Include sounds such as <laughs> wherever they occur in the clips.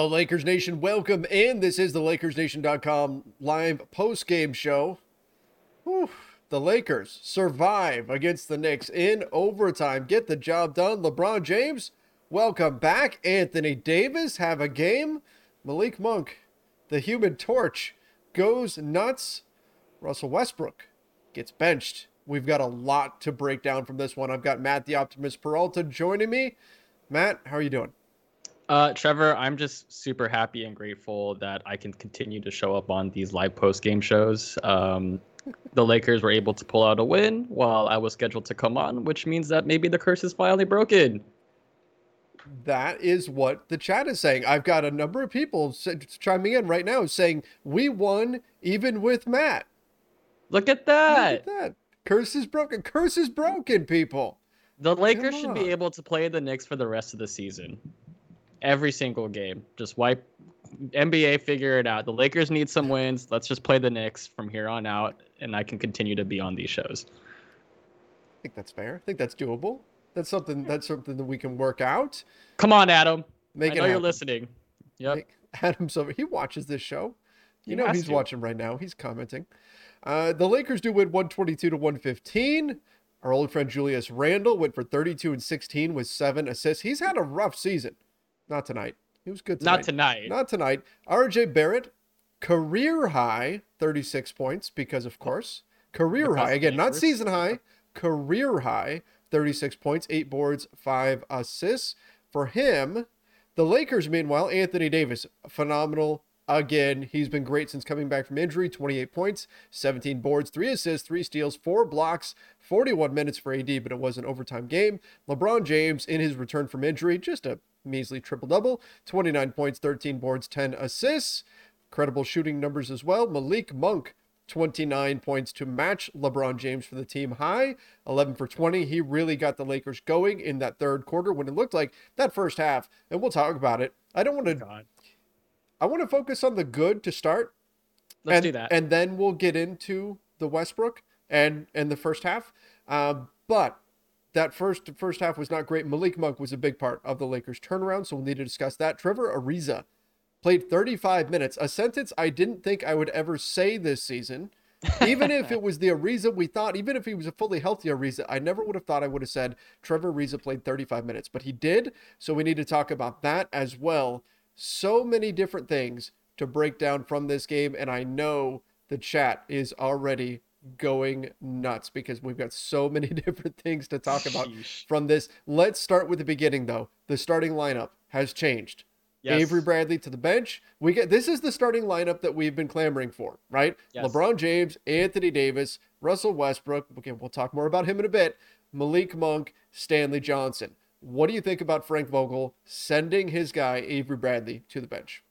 Hello, Lakers Nation. Welcome in. This is the LakersNation.com live post-game show. Whew. The Lakers survive against the Knicks in overtime. Get the job done. LeBron James, welcome back. Anthony Davis, have a game. Malik Monk, the human torch, goes nuts. Russell Westbrook gets benched. We've got a lot to break down from this one. I've got Matt the Optimist Peralta joining me. Matt, how are you doing? Uh, Trevor, I'm just super happy and grateful that I can continue to show up on these live post game shows. Um, the Lakers were able to pull out a win while I was scheduled to come on, which means that maybe the curse is finally broken. That is what the chat is saying. I've got a number of people chiming in right now saying we won even with Matt. Look at Look that. at that. Curse is broken. Curse is broken, people. The Lakers should be able to play the Knicks for the rest of the season. Every single game. Just wipe NBA figure it out. The Lakers need some wins. Let's just play the Knicks from here on out and I can continue to be on these shows. I think that's fair. I think that's doable. That's something. That's something that we can work out. Come on, Adam. Make I it know you're listening. Yep. Make- Adam's over. He watches this show. You He know he's to. watching right now. He's commenting. Uh, the Lakers do win 122 to 115. Our old friend Julius Randle went for 32 and 16 with seven assists. He's had a rough season. Not tonight. He was good tonight. Not tonight. Not tonight. RJ Barrett, career high 36 points because of course, career Because high again, not season high, career high 36 points, 8 boards, 5 assists for him. The Lakers meanwhile, Anthony Davis, phenomenal again. He's been great since coming back from injury, 28 points, 17 boards, 3 assists, 3 steals, 4 blocks, 41 minutes for AD, but it was an overtime game. LeBron James in his return from injury, just a measly triple double 29 points, 13 boards, 10 assists. Credible shooting numbers as well. Malik Monk, 29 points to match LeBron James for the team high, 11 for 20. He really got the Lakers going in that third quarter when it looked like that first half, and we'll talk about it. I don't want to. I want to focus on the good to start. Let's and, do that. And then we'll get into the Westbrook and and the first half. Um, but that first first half was not great. Malik Monk was a big part of the Lakers turnaround, so we'll need to discuss that. Trevor Ariza played 35 minutes, a sentence I didn't think I would ever say this season. even if it was the Ariza we thought, even if he was a fully healthy Ariza, I never would have thought I would have said Trevor Ariza played 35 minutes, but he did. So we need to talk about that as well. So many different things to break down from this game, and I know the chat is already going nuts because we've got so <laughs> many different things to talk about Sheesh. from this. Let's start with the beginning though. The starting lineup has changed. Yes. Avery Bradley to the bench. We get this is the starting lineup that we've been clamoring for, right? Yes. LeBron James, Anthony Davis, Russell Westbrook. Okay, we'll talk more about him in a bit. Malik Monk, Stanley Johnson. What do you think about Frank Vogel sending his guy Avery Bradley to the bench?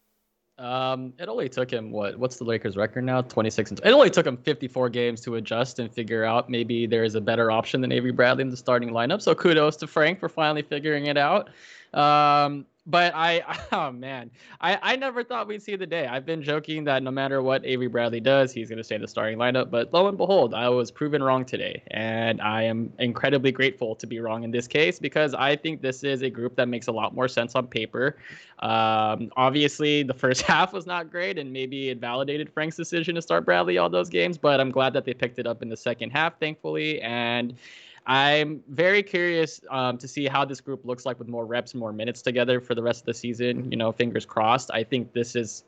Um, it only took him what? What's the Lakers' record now? 26 and. It only took him 54 games to adjust and figure out maybe there is a better option than Avery Bradley in the starting lineup. So kudos to Frank for finally figuring it out. Um, but I, <laughs> oh man, I, I never thought we'd see the day. I've been joking that no matter what Avery Bradley does, he's going to stay in the starting lineup. But lo and behold, I was proven wrong today. And I am incredibly grateful to be wrong in this case because I think this is a group that makes a lot more sense on paper. Um, obviously, the first <laughs> half was not great, and maybe it validated Frank's decision to start Bradley all those games. But I'm glad that they picked it up in the second half, thankfully. And I'm very curious um, to see how this group looks like with more reps more minutes together for the rest of the season. You know, fingers crossed. I think this is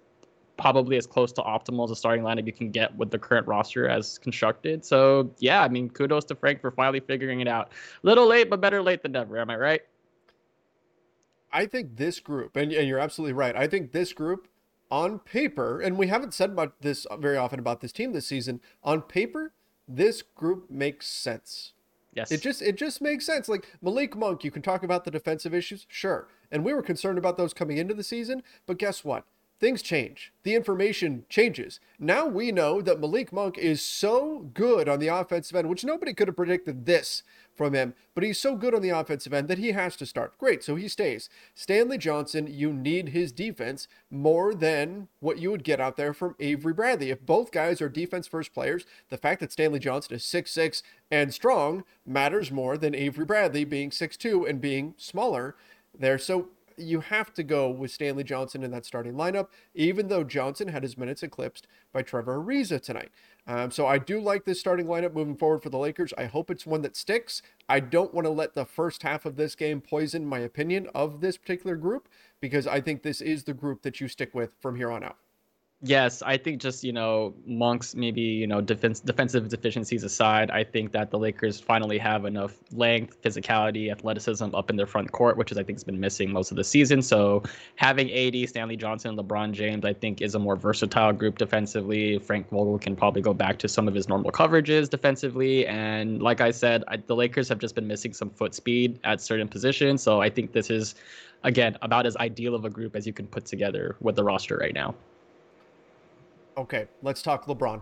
probably as close to optimal as a starting lineup you can get with the current roster as constructed. So yeah, I mean, kudos to Frank for finally figuring it out. Little late, but better late than never. Am I right? I think this group, and, and you're absolutely right. I think this group on paper, and we haven't said about this very often about this team this season. On paper, this group makes sense. Yes. It just it just makes sense. Like Malik Monk, you can talk about the defensive issues, sure. And we were concerned about those coming into the season, but guess what? Things change. The information changes. Now we know that Malik Monk is so good on the offensive end, which nobody could have predicted this from him, but he's so good on the offensive end that he has to start. Great, so he stays. Stanley Johnson, you need his defense more than what you would get out there from Avery Bradley. If both guys are defense first players, the fact that Stanley Johnson is six six and strong matters more than Avery Bradley being six two and being smaller there. So you have to go with Stanley Johnson in that starting lineup, even though Johnson had his minutes eclipsed by Trevor Ariza tonight. Um, so I do like this starting lineup moving forward for the Lakers. I hope it's one that sticks. I don't want to let the first half of this game poison my opinion of this particular group because I think this is the group that you stick with from here on out. Yes, I think just you know Monk's maybe you know defense defensive deficiencies aside, I think that the Lakers finally have enough length, physicality, athleticism up in their front court, which is I think has been missing most of the season. So having AD, Stanley Johnson, LeBron James, I think is a more versatile group defensively. Frank Vogel can probably go back to some of his normal coverages defensively, and like I said, I, the Lakers have just been missing some foot speed at certain positions. So I think this is again about as ideal of a group as you can put together with the roster right now. Okay, let's talk LeBron.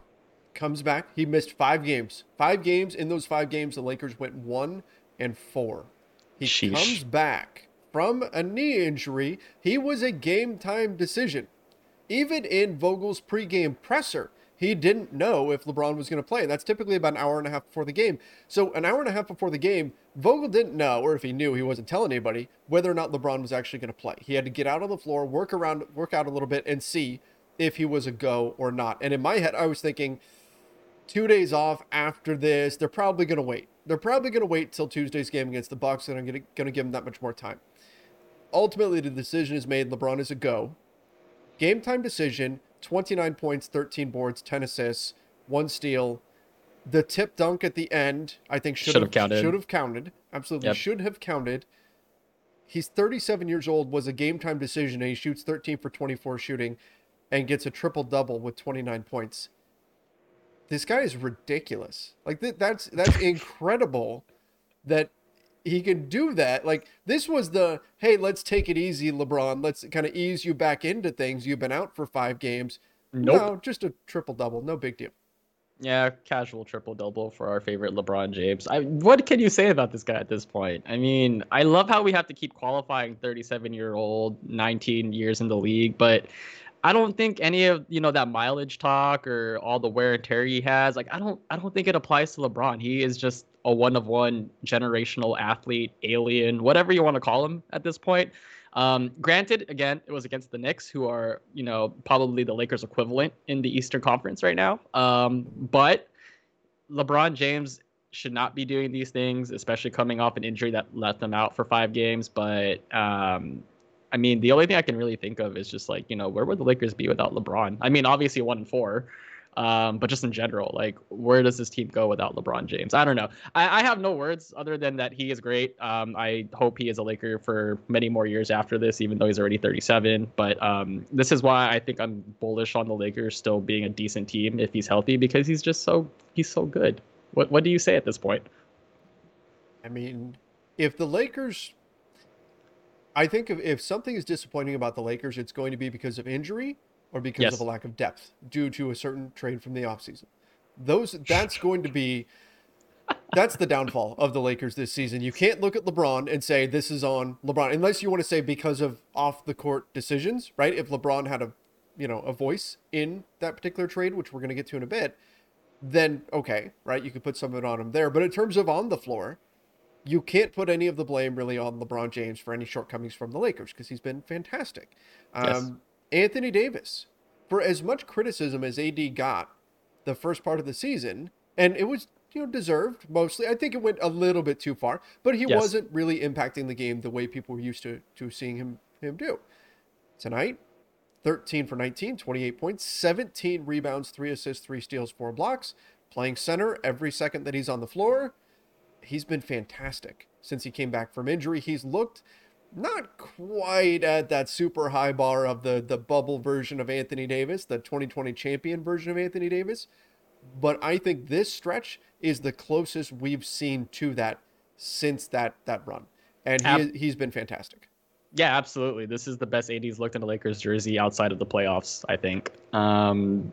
Comes back. He missed five games. Five games. In those five games, the Lakers went one and four. He Sheesh. comes back from a knee injury. He was a game time decision. Even in Vogel's pregame presser, he didn't know if LeBron was going to play. That's typically about an hour and a half before the game. So, an hour and a half before the game, Vogel didn't know, or if he knew, he wasn't telling anybody whether or not LeBron was actually going to play. He had to get out on the floor, work around, work out a little bit, and see if he was a go or not. And in my head, I was thinking two days off after this, they're probably going to wait. They're probably going to wait till Tuesday's game against the Bucks, and I'm going to give them that much more time. Ultimately, the decision is made. LeBron is a go. Game time decision: 29 points, 13 boards, 10 assists, one steal. The tip dunk at the end, I think, should, have counted. Should have counted. Absolutely, Yep. should have counted. He's 37 years old. Was a game time decision, and he shoots 13 for 24 shooting and gets a triple double with 29 points. This guy is ridiculous. Like th- that's that's incredible that he can do that. Like this was the hey, let's take it easy, LeBron. Let's kind of ease you back into things. You've been out for 5 games. Nope. No, just a triple double. No big deal. Yeah, casual triple double for our favorite LeBron James. I, what can you say about this guy at this point? I mean, I love how we have to keep qualifying 37 year old, 19 years in the league, but I don't think any of you know that mileage talk or all the wear and tear he has. Like, I don't, I don't think it applies to LeBron. He is just a one of one generational athlete, alien, whatever you want to call him at this point. Um, granted, again, it was against the Knicks, who are, you know, probably the Lakers equivalent in the Eastern Conference right now. Um, but LeBron James should not be doing these things, especially coming off an injury that left him out for five games. But um, I mean, the only thing I can really think of is just like, you know, where would the Lakers be without LeBron? I mean, obviously one and four. Um, but just in general, like, where does this team go without LeBron James? I don't know. I, I have no words other than that he is great. Um, I hope he is a Laker for many more years after this, even though he's already 37. But um, this is why I think I'm bullish on the Lakers still being a decent team if he's healthy because he's just so he's so good. What what do you say at this point? I mean, if the Lakers I think if, if something is disappointing about the Lakers, it's going to be because of injury or because Yes. of a lack of depth due to a certain trade from the offseason. Those that's <laughs> going to be that's the downfall of the Lakers this season. You can't look at LeBron and say this is on LeBron unless you want to say because of off the court decisions, right? If LeBron had a you know a voice in that particular trade, which we're going to get to in a bit, then okay, right? You could put some of it on him there. But in terms of on the floor, you can't put any of the blame really on LeBron James for any shortcomings from the Lakers because he's been fantastic. Yes. Um, Anthony Davis, for as much criticism as AD got the first part of the season, and it was you know deserved mostly. I think it went a little bit too far, but he Yes. wasn't really impacting the game the way people were used to to seeing him him do. Tonight, 13 for 19, 28 points, 17 rebounds, 3 assists, 3 steals, 4 blocks, playing center every second that he's on the floor. He's been fantastic since he came back from injury. He's looked not quite at that super high bar of the the bubble version of Anthony Davis, the 2020 champion version of Anthony Davis, but I think this stretch is the closest we've seen to that since that that run. And he he's been fantastic. Yeah, absolutely. This is the best AD's looked in a Lakers jersey outside of the playoffs, I think. Um,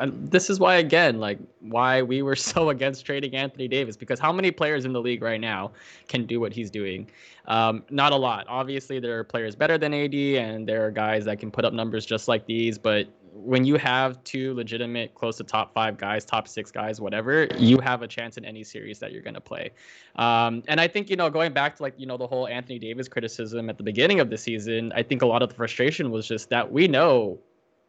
and this is why, again, like why we were <laughs> so against trading Anthony Davis because how many players in the league right now can do what he's doing? Um, not a lot. Obviously, there are players better than AD, and there are guys that can put up numbers just like these. But when you have two legitimate, close to top five guys, top six guys, whatever, you have a chance in any series that you're going to play. Um, and I think, you know, going back to like, you know, the whole Anthony Davis criticism at the beginning of the season, I think a lot of the frustration was just that we know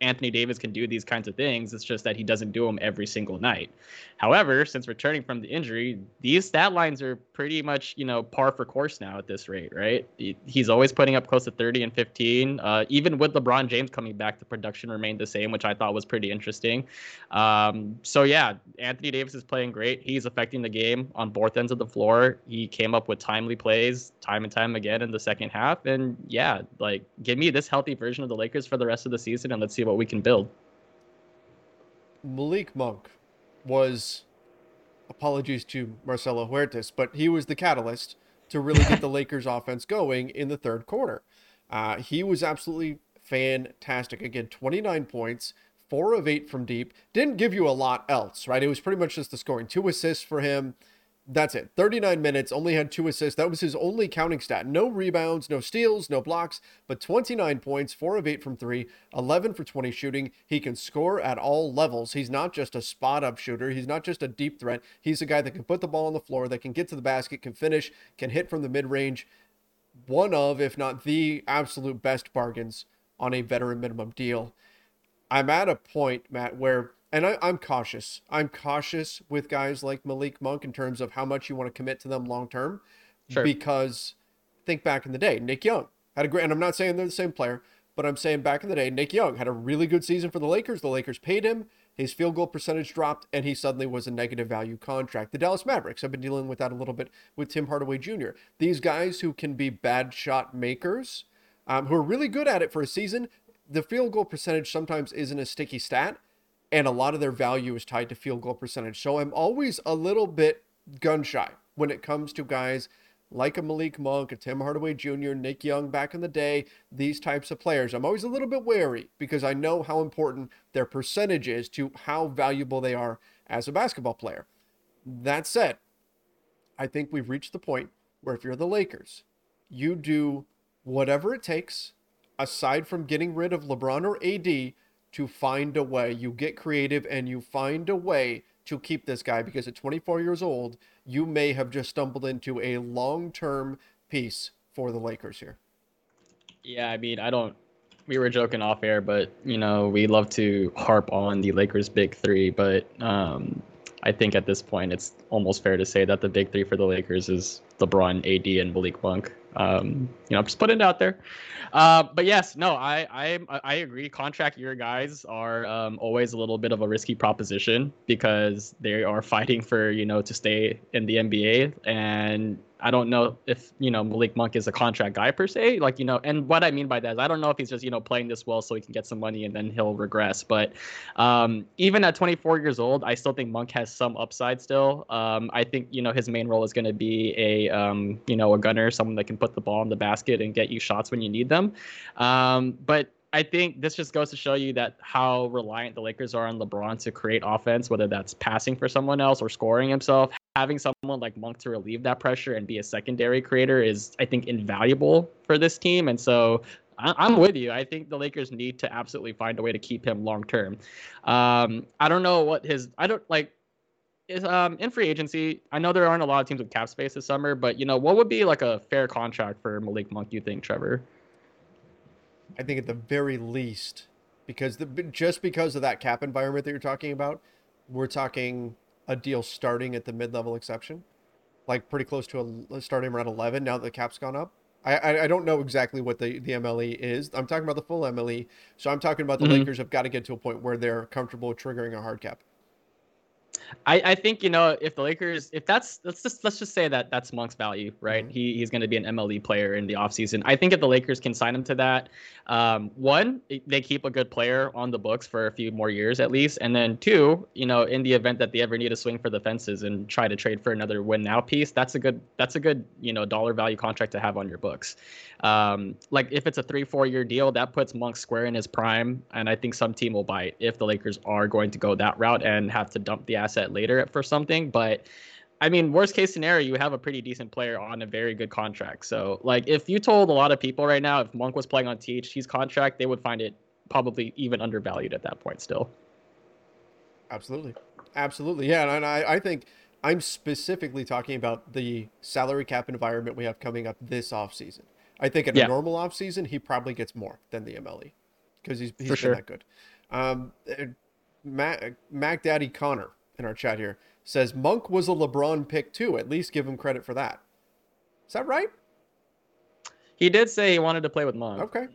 Anthony Davis can do these kinds of things. It's just that he doesn't do them every single night. However, since returning from the injury, these stat lines are pretty much, you know, par for course now at this rate, right? He's always putting up close to 30 and 15. Uh, even with LeBron James coming back, the production remained the same, which I thought was pretty interesting. Um, so yeah, Anthony Davis is playing great. He's affecting the game on both ends of the floor. He came up with timely plays time and time again in the second half. And yeah, like give me this healthy version of the Lakers for the rest of the season, and let's see what we can build. Malik Monk was apologies to Marcelo Huertas, but he was the catalyst to really get the <laughs> Lakers offense going in the third quarter. Uh, he was absolutely fantastic. Again, 29 points, four of eight from deep. Didn't give you a lot else, right? It was pretty much just the scoring. Two assists for him. That's it. 39 minutes, only had two assists. That was his only counting stat. No rebounds, no steals, no blocks, but 29 points, 4 of 8 from 3, 11 for 20 shooting. He can score at all levels. He's not just a spot up shooter, he's not just a deep threat. He's a guy that can put the ball on the floor, that can get to the basket, can finish, can hit from the mid range. One of, if not the absolute best bargains on a veteran minimum deal. I'm at a point, Matt, where, and I, I'm cautious. I'm cautious with guys like Malik Monk in terms of how much you want to commit to them long term. Sure. Because think back in the day, Nick Young had a great, and I'm not saying they're the same player, but I'm saying back in the day, Nick Young had a really good season for the Lakers. The Lakers paid him. His field goal percentage dropped, and he suddenly was a negative value contract. The Dallas Mavericks have been dealing with that a little bit with Tim Hardaway Jr. These guys who can be bad shot makers, um, who are really good at it for a season, the field goal percentage sometimes isn't a sticky stat, and a lot of their value is tied to field goal percentage. So I'm always a little bit gun shy when it comes to guys like a Malik Monk, a Tim Hardaway Jr., Nick Young back in the day, these types of players. I'm always a little bit wary because I know how important their percentage is to how valuable they are as a basketball player. That said, I think we've reached the point where if you're the Lakers, you do whatever it takes, aside from getting rid of LeBron or AD, to find a way. You get creative and you find a way to keep this guy because at 24 years old, you may have just stumbled into a long term piece for the Lakers here. Yeah, I mean, I don't. We were joking off air, but you know, we love to harp on the Lakers' big three, but um, I think at this point, it's almost fair to say that the big three for the Lakers is LeBron, AD, and Malik Monk. Um, you know, I'm just putting it out there. Uh, but yes, no, I I I agree. Contract year guys are um, always a little bit of a risky proposition because they are fighting for you know to stay in the NBA, and I don't know if you know Malik Monk is a contract guy per se. Like you know, and what I mean by that is I don't know if he's just you know playing this well so he can get some money and then he'll regress. But um, even at 24 years old, I still think Monk has some upside still. Um, I think you know his main role is going to be a um, you know a gunner, someone that can put the ball in the basket and get you shots when you need them. Um, but I think this just goes to show you that how reliant the Lakers are on LeBron to create offense, whether that's passing for someone else or scoring himself. Having someone like Monk to relieve that pressure and be a secondary creator is, I think, invaluable for this team. And so I, am with you. I think the Lakers need to absolutely find a way to keep him long term. Um, I don't know what his I don't like is um in free agency. I know there aren't a lot of teams with cap space this summer, but you know what would be like a fair contract for Malik Monk? You think, Trevor? I think at the very least, because the just because of that cap environment that you're talking about, we're talking a deal starting at the mid-level exception, like pretty close to a starting around 11. Now that the cap's gone up, I, I, I don't know exactly what the, the MLE is. I'm talking about the full MLE. So I'm talking about the mm-hmm. Lakers have got to get to a point where they're comfortable triggering a hard cap. I, I think you know if the Lakers if that's let's just let's just say that that's Monk's value right mm-hmm. he he's going to be an MLE player in the offseason. I think if the Lakers can sign him to that um, one they keep a good player on the books for a few more years at least and then two you know in the event that they ever need to swing for the fences and try to trade for another win now piece that's a good that's a good you know dollar value contract to have on your books um, like if it's a three four year deal that puts Monk square in his prime and I think some team will buy it if the Lakers are going to go that route and have to dump the asset later for something. But I mean, worst case scenario, you have a pretty decent player on a very good contract. So, like, if you told a lot of people right now, if Monk was playing on THT's contract, they would find it probably even undervalued at that point still. Absolutely. Absolutely. Yeah. And I, I think I'm specifically talking about the salary cap environment we have coming up this offseason. I think in yeah. a normal offseason, he probably gets more than the MLE because he's, he's been sure. that good. Um, Mac, Mac Daddy Connor in our chat here says Monk was a LeBron pick too. At least give him credit for that. Is that right? He did say he wanted to play with Monk. Okay.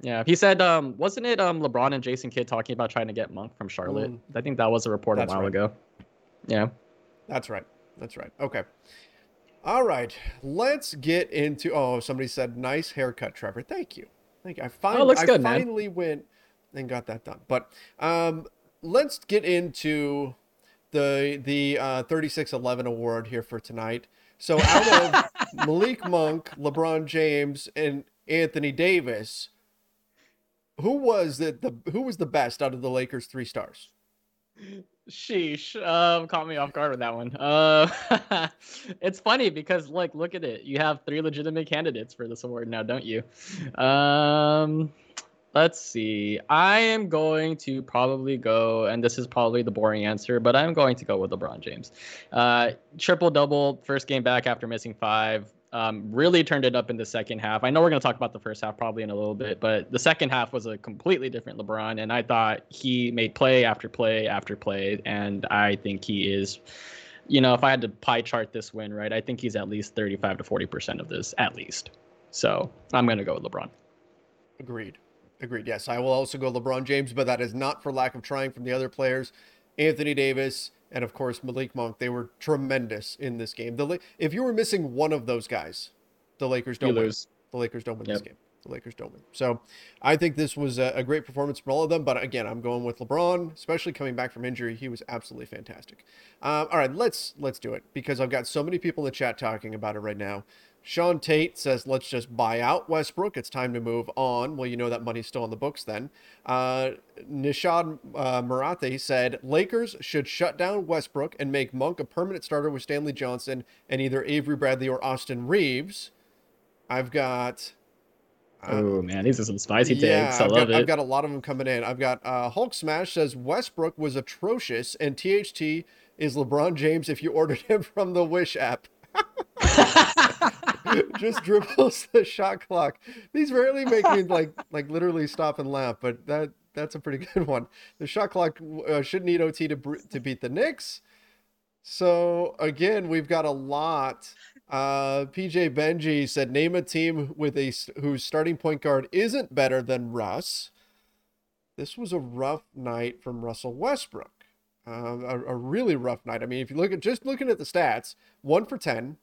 Yeah, he said, um, wasn't it um, LeBron and Jason Kidd talking about trying to get Monk from Charlotte? Mm. I think that was a report That's a while right. ago. Yeah. That's right. That's right. Okay. All right. Let's get into. Oh, somebody said nice haircut, Trevor. Thank you. Thank you. I, find, oh, I good, finally man. went and got that done. But um, let's get into the the uh, 3611 award here for tonight. So out of <laughs> Malik Monk, LeBron James, and Anthony Davis, who was the, the who was the best out of the Lakers three stars? Sheesh, um, caught me off guard with that one. Uh, <laughs> it's funny because like, look at it. You have three legitimate candidates for this award now, don't you? Um, Let's see. I am going to probably go, and this is probably the boring answer, but I'm going to go with LeBron James. Uh, triple double, first game back after missing five. Um, really turned it up in the second half. I know we're going to talk about the first half probably in a little bit, but the second half was a completely different LeBron, and I thought he made play after play after play, and I think he is. You know, if I had to pie chart this win, right, I think he's at least 35 to 40% of this, at least. So I'm going to go with LeBron. Agreed. Agreed. Yes, I will also go LeBron James, but that is not for lack of trying from the other players. Anthony Davis and of course Malik Monk. They were tremendous in this game. The if you were missing one of those guys, the Lakers don't win. The Lakers don't win yep. this game. The Lakers don't win. So I think this was a, a, great performance from all of them. But again, I'm going with LeBron, especially coming back from injury. He was absolutely fantastic. Um, all right, let's let's do it because I've got so many people in the chat talking about it right now. Sean Tate says, let's just buy out Westbrook. It's time to move on. Well, you know that money's still on the books then. Uh, Nishad uh, Marathe said, Lakers should shut down Westbrook and make Monk a permanent starter with Stanley Johnson and either Avery Bradley or Austin Reaves. I've got. Oh, man. These are some spicy yeah, takes. I I've love got, it. I've got a lot of them coming in. I've got uh, Hulk Smash says, Westbrook was atrocious and THT is LeBron James if you ordered <laughs> him from the Wish app. <laughs> just dribbles the shot clock. These rarely make me like like literally stop and laugh, but that that's a pretty <laughs> good one. The shot clock uh, should need OT to to beat the Knicks. So again, we've got a lot. Uh, PJ Benji said, "Name a team with a whose starting point guard isn't better than Russ." This was a rough night from Russell Westbrook. Uh, a, a really rough night. I mean, if you look at just looking at the stats, one for ten,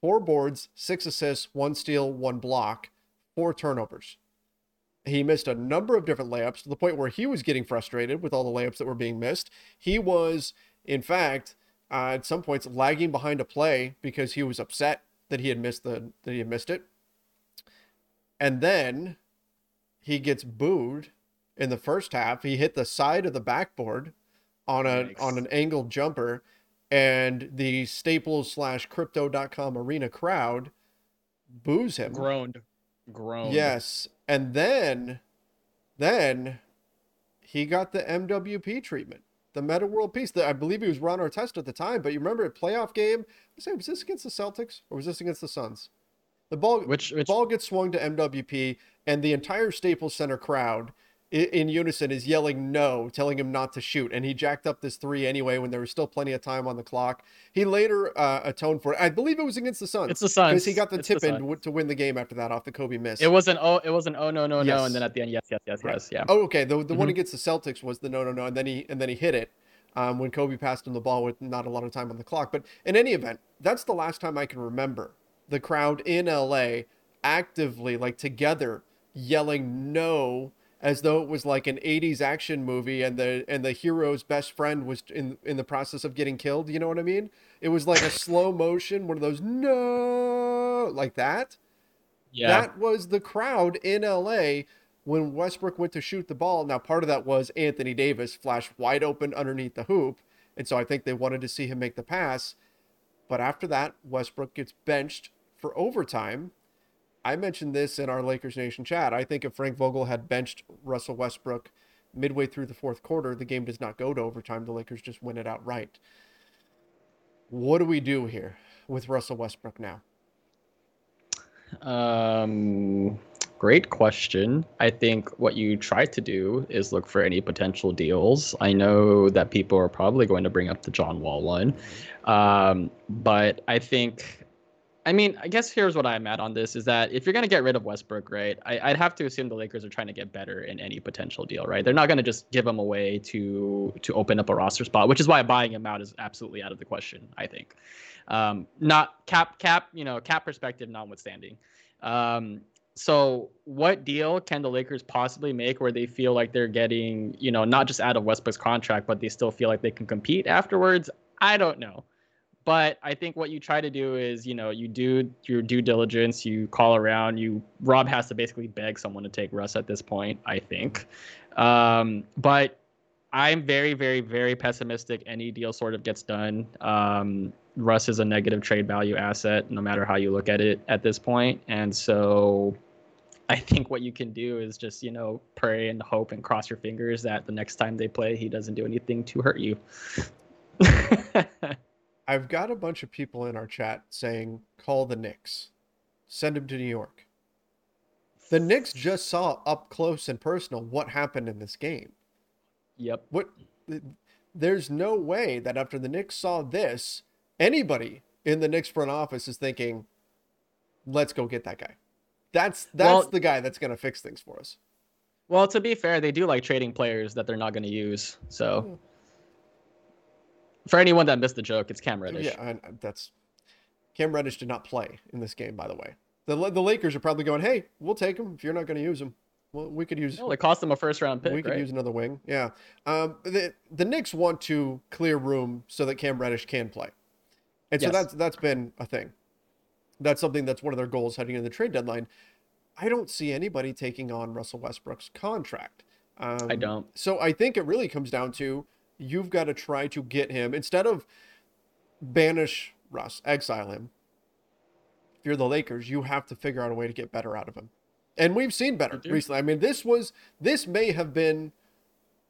four boards, six assists, one steal, one block, four turnovers. He missed a number of different layups to the point where he was getting frustrated with all the layups that were being missed. He was, in fact, uh, at some points lagging behind a play because he was upset that he had missed the that he had missed it. And then he gets booed in the first half. He hit the side of the backboard on a Yikes. on an angled jumper and the Staples slash Crypto.com arena crowd boos him. Groaned. Groaned. Yes, and then, then he got the MWP treatment, the Meta World Peace. That I believe he was Ron Artest at the time, but you remember a playoff game? I say, was this against the Celtics or was this against the Suns? The ball, Which- which- ball gets swung to MWP, and the entire Staples Center crowd in unison is yelling no, telling him not to shoot. And he jacked up this three anyway when there was still plenty of time on the clock. He later uh, atoned for it. I believe it was against the Suns. It's the Suns. because he got the It's the tip in Suns. to, w- to win the game after that off the Kobe miss. It was an oh, it was an oh no no Yes. no, and then at the end, yes yes yes Right. yes yeah. Oh, okay. The the one Mhm. against the Celtics was the no no no, and then he and then he hit it um, when Kobe passed him the ball with not a lot of time on the clock. But in any event, that's the last time I can remember the crowd in LA actively like together yelling no as though it was like an 80s action movie and the and the hero's best friend was in in the process of getting killed you know what i mean it was like a slow motion one of those no like that Yeah. that was the crowd in LA when Westbrook went to shoot the ball. Now, part of that was Anthony Davis flashed wide open underneath the hoop. And so I think they wanted to see him make the pass. But after that, Westbrook gets benched for overtime. I mentioned this in our Lakers Nation chat. I think if Frank Vogel had benched Russell Westbrook midway through the fourth quarter, the game does not go to overtime. The Lakers just win it outright. What do we do here with Russell Westbrook now? Um, great question. I think what you try to do is look for any potential deals. I know that people are probably going to bring up the John Wall one, um, but I think, I mean, I guess here's what I'm at on this: is that if you're going to get rid of Westbrook, right, I, I'd have to assume the Lakers are trying to get better in any potential deal, right? They're not going to just give him away to to open up a roster spot, which is why buying him out is absolutely out of the question. I think um, not cap cap you know cap perspective notwithstanding. Um, so what deal can the Lakers possibly make where they feel like they're getting you know not just out of Westbrook's contract, but they still feel like they can compete afterwards? I don't know. But I think what you try to do is, you know, you do your due diligence, you call around, you Rob has to basically beg someone to take Russ at this point, I think. Um, but I'm very, very, very pessimistic. Any deal sort of gets done. Um, Russ is a negative trade value asset, no matter how you look at it at this point. And so I think what you can do is just, you know, pray and hope and cross your fingers that the next time they play, he doesn't do anything to hurt you. <laughs> I've got a bunch of people in our chat saying, call the Knicks, send him to New York. The Knicks just saw up close and personal what happened in this game. yep. What? There's no way that after the Knicks saw this, anybody in the Knicks front office is thinking, let's go get that guy. That's that's Well- the guy that's going to fix things for us. Well, to be fair, they do like trading players that they're not going to use. So, hmm. For anyone that missed the joke, it's Cam Reddish. Yeah, and that's Cam Reddish did not play in this game, by the way. The the Lakers are probably going, hey, we'll take him if you're not going to use him. Well, we could use Well, it cost them a first round pick, we could right? use another wing. Yeah. Um, the the Knicks want to clear room so that Cam Reddish can play, and so Yes. that's that's been a thing. That's something that's one of their goals heading into the trade deadline. I don't see anybody taking on Russell Westbrook's contract. Um, I don't. So I think it really comes down to you've got to try to get him instead of banish Russ, exile him. If you're the Lakers, you have to figure out a way to get better out of him. And we've seen better recently. I mean, this was this may have been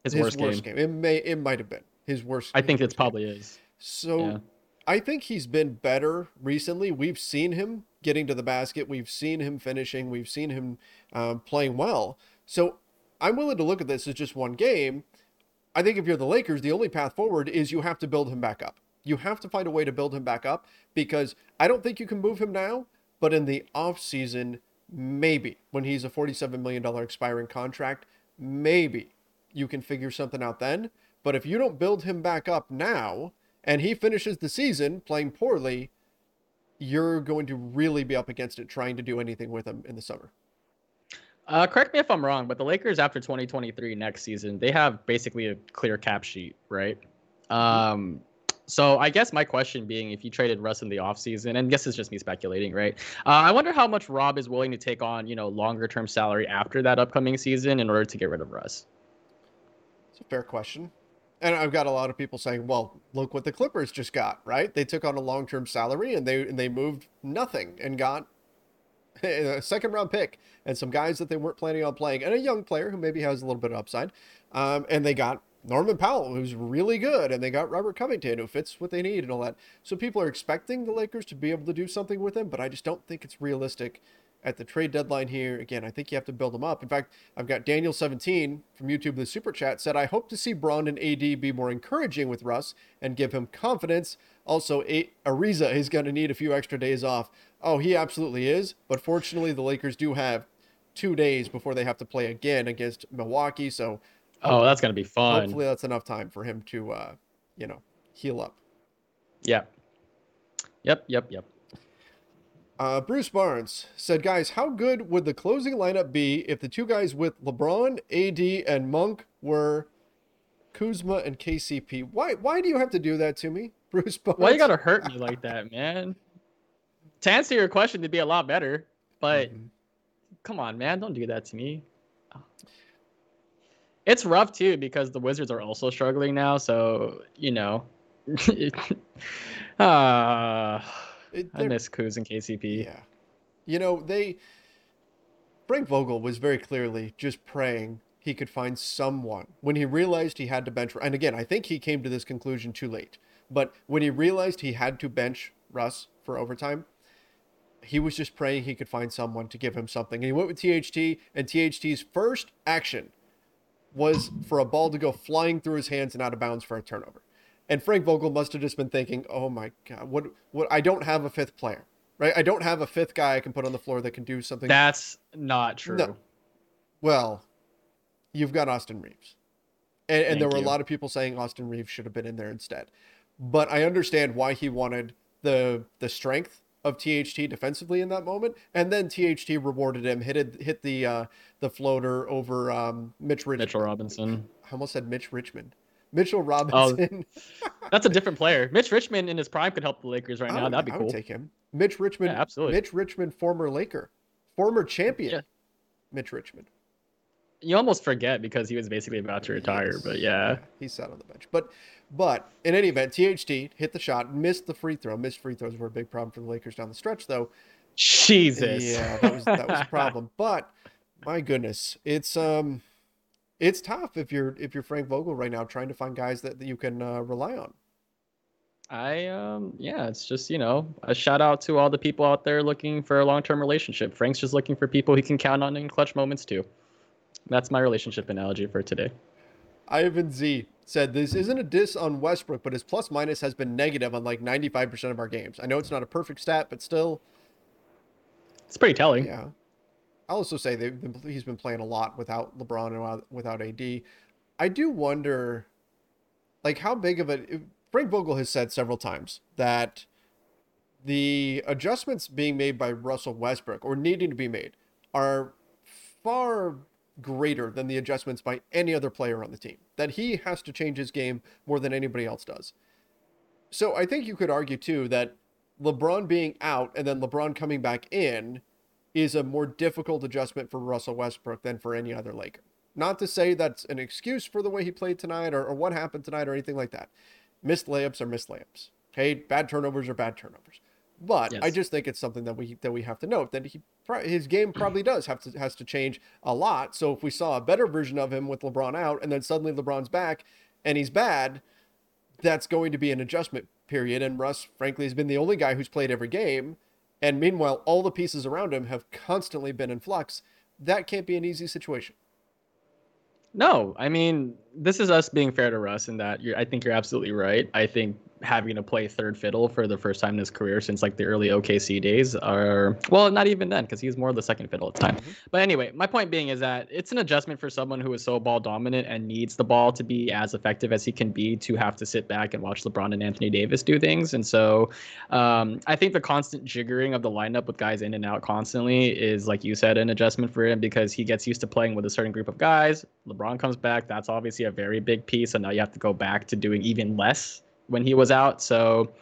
His, his, worst, worst, game. game. It may it might have been his worst. I think his it's game. probably is. So Yeah. I think he's been better recently. We've seen him getting to the basket. We've seen him finishing. We've seen him um, playing well. So I'm willing to look at this as just one game. I think if you're the Lakers, the only path forward is you have to build him back up. You have to find a way to build him back up because I don't think you can move him now, but in the offseason, maybe when he's a $47 million expiring contract, maybe you can figure something out then. But if you don't build him back up now and he finishes the season playing poorly, you're going to really be up against it trying to do anything with him in the summer. Uh, correct me if I'm wrong, but the Lakers after 2023 next season, they have basically a clear cap sheet, right? Um, so I guess my question being, if you traded Russ in the offseason, and I guess it's just me speculating, right? Uh, I wonder how much Rob is willing to take on, you know, longer term salary after that upcoming season in order to get rid of Russ. It's a fair question. And I've got a lot of people saying, "Well, look what the Clippers just got, right? They took on a long-term salary and they and they moved nothing and got a second round pick and some guys that they weren't planning on playing and a young player who maybe has a little bit of upside. Um, and they got Norman Powell, who's really good, and they got Robert Covington, who fits what they need and all that. So people are expecting the Lakers to be able to do something with him, but I just don't think it's realistic at the trade deadline here. Again, I think you have to build them up. In fact, I've got Daniel17 from YouTube, the super chat said, I hope to see Braun and AD be more encouraging with Russ and give him confidence. Also, Ariza is going to need a few extra days off. Oh, he absolutely is. But fortunately, the Lakers do have two days before they have to play again against Milwaukee. So, Oh, that's gonna be fun. hopefully, that's enough time for him to, uh, you know, heal up. Yeah. Yep. Yep. Yep. Uh, Bruce Barnes said, guys, how good would the closing lineup be if the two guys with LeBron, AD, and Monk were Kuzma and KCP? Why why do you have to do that to me, <laughs> Bruce Barnes? Why you gotta hurt me like that, man? To answer your question, to be a lot better, but Mhm. come on, man, don't do that to me. It's rough too because the Wizards are also struggling now, so you know. uh, <laughs> It- I miss Kuz and KCP. Yeah. You know, they Frank Vogel was very clearly just praying he could find someone when he realized he had to bench and again, I think he came to this conclusion too late. But when he realized he had to bench Russ for overtime, he was just praying he could find someone to give him something. And he went with THT and THT's first action was for a ball to go flying through his hands and out of bounds for a turnover. And Frank Vogel must have just been thinking, "Oh my god, what what I don't have a fifth player." Right? I don't have a fifth guy I can put on the floor that can do something. That's not true. No. well, you've got Austin Reaves. And, and there were you. a lot of people saying Austin Reaves should have been in there instead. But I understand why he wanted the the strength of THT defensively in that moment, and then THT rewarded him, hit it, hit the uh, the floater over um, Mitch Richmond. Mitchell Robinson. I almost said Mitch Richmond. Mitchell Oh, Robinson. <laughs> That's a different player. Mitch Richmond in his prime could help the Lakers right now. would- That'd be I would cool. take him. Mitch Richmond. Yeah, absolutely. Mitch Richmond, former Laker, former champion. Yeah. Mitch Richmond. You almost forget because he was basically about to retire, Yes. but yeah. he sat on the bench. But but in any event, THT hit the shot, missed the free throw. Missed free throws were a big problem for the Lakers down the stretch, though. Jesus. Yeah, that was that was a problem. <laughs> But my goodness, it's um, it's tough if you're if you're Frank Vogel right now trying to find guys that, that you can uh, rely on. I um yeah, it's just, you know, a shout out to all the people out there looking for a long-term relationship. Frank's just looking for people he can count on in clutch moments too. That's my relationship analogy for today. Ivan Z said this isn't a diss on Westbrook, but his plus minus has been negative on like 95% of our games. I know it's not a perfect stat, but still, It's pretty telling. yeah. I'll also say they've been, he's been playing a lot without LeBron and without- without AD. I do wonder, like, how big of a. Frank Vogel has said several times that the adjustments being made by Russell Westbrook or needing to be made are far greater than the adjustments by any other player on the team. That he has to change his game more than anybody else does. So I think you could argue too that LeBron being out and then LeBron coming back in is a more difficult adjustment for Russell Westbrook than for any other Laker. Not to say that's an excuse for the way he played tonight or, or what happened tonight or anything like that. Missed layups are missed layups. Okay, bad turnovers are bad turnovers. But I just think it's something that we that we have to note that he his game <clears throat> probably does have to has to change a lot. So if we saw a better version of him with LeBron out and then suddenly LeBron's back and he's bad, that's going to be an adjustment period. And Russ, frankly, has been the only guy who's played every game. And meanwhile, all the pieces around him have constantly been in flux. That can't be an easy situation. No, I mean, this is us being fair to Russ in that you're, I think you're absolutely right. I think having to play third fiddle for the first time in his career since like the early OKC days are, well, not even then because he's more of the second fiddle at the time. But anyway, my point being is that it's an adjustment for someone who is so ball dominant and needs the ball to be as effective as he can be to have to sit back and watch LeBron and Anthony Davis do things. And so um, I think the constant jiggering of the lineup with guys in and out constantly is, like you said, an adjustment for him because he gets used to playing with a certain group of guys. LeBron comes back. That's obviously a very big piece. And now you have to go back to doing even less when he was out. So,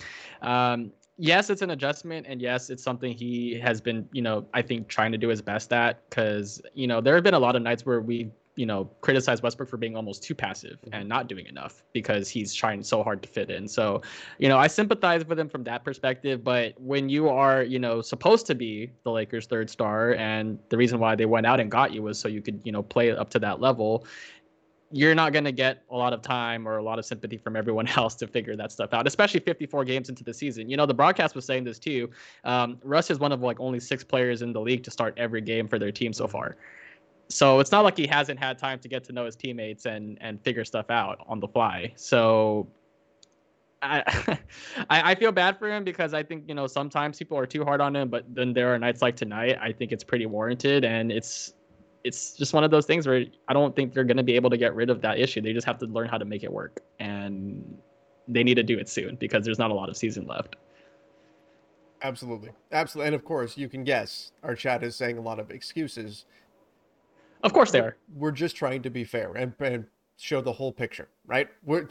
um, yes, it's an adjustment, and yes, it's something he has been, you know, I think trying to do his best at. Because you know, there have been a lot of nights where we you know, criticize Westbrook for being almost too passive Mm-hmm. and not doing enough because he's trying so hard to fit in. So, you know, I sympathize with him from that perspective. But when you are, you know, supposed to be the Lakers' third star, and the reason why they went out and got you was so you could, you know, play up to that level, you're not going to get a lot of time or a lot of sympathy from everyone <laughs> else to figure that stuff out, especially 54 games into the season. You know, the broadcast was saying this too. Um, Russ is one of like only six players in the league to start every game for their team so far. So it's not like he hasn't had time to get to know his teammates and and figure stuff out on the fly. So I, <laughs> I I feel bad for him because I think you know sometimes people are too hard on him, but then there are nights like tonight. I think it's pretty warranted, and it's it's just one of those things where I don't think they're going to be able to get rid of that issue. They just have to learn how to make it work, and they need to do it soon because there's not a lot of season left. Absolutely. Absolutely. And of course, you can guess our chat is saying a lot of excuses. Of course they are. We're just trying to be fair and, and show the whole picture, right? We're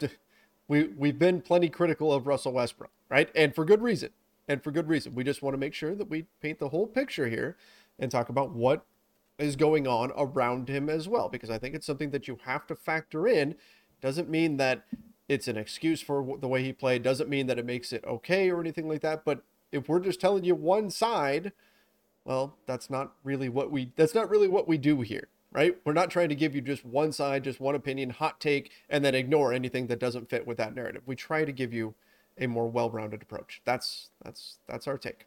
we we've been plenty critical of Russell Westbrook, right? And for good reason. And for good reason. We just want to make sure that we paint the whole picture here and talk about what is going on around him as well because I think it's something that you have to factor in. Doesn't mean that it's an excuse for the way he played, doesn't mean that it makes it okay or anything like that, but if we're just telling you one side, well, that's not really what we that's not really what we do here, right? We're not trying to give you just one side, just one opinion, hot take, and then ignore anything that doesn't fit with that narrative. We try to give you a more well-rounded approach. That's that's that's our take.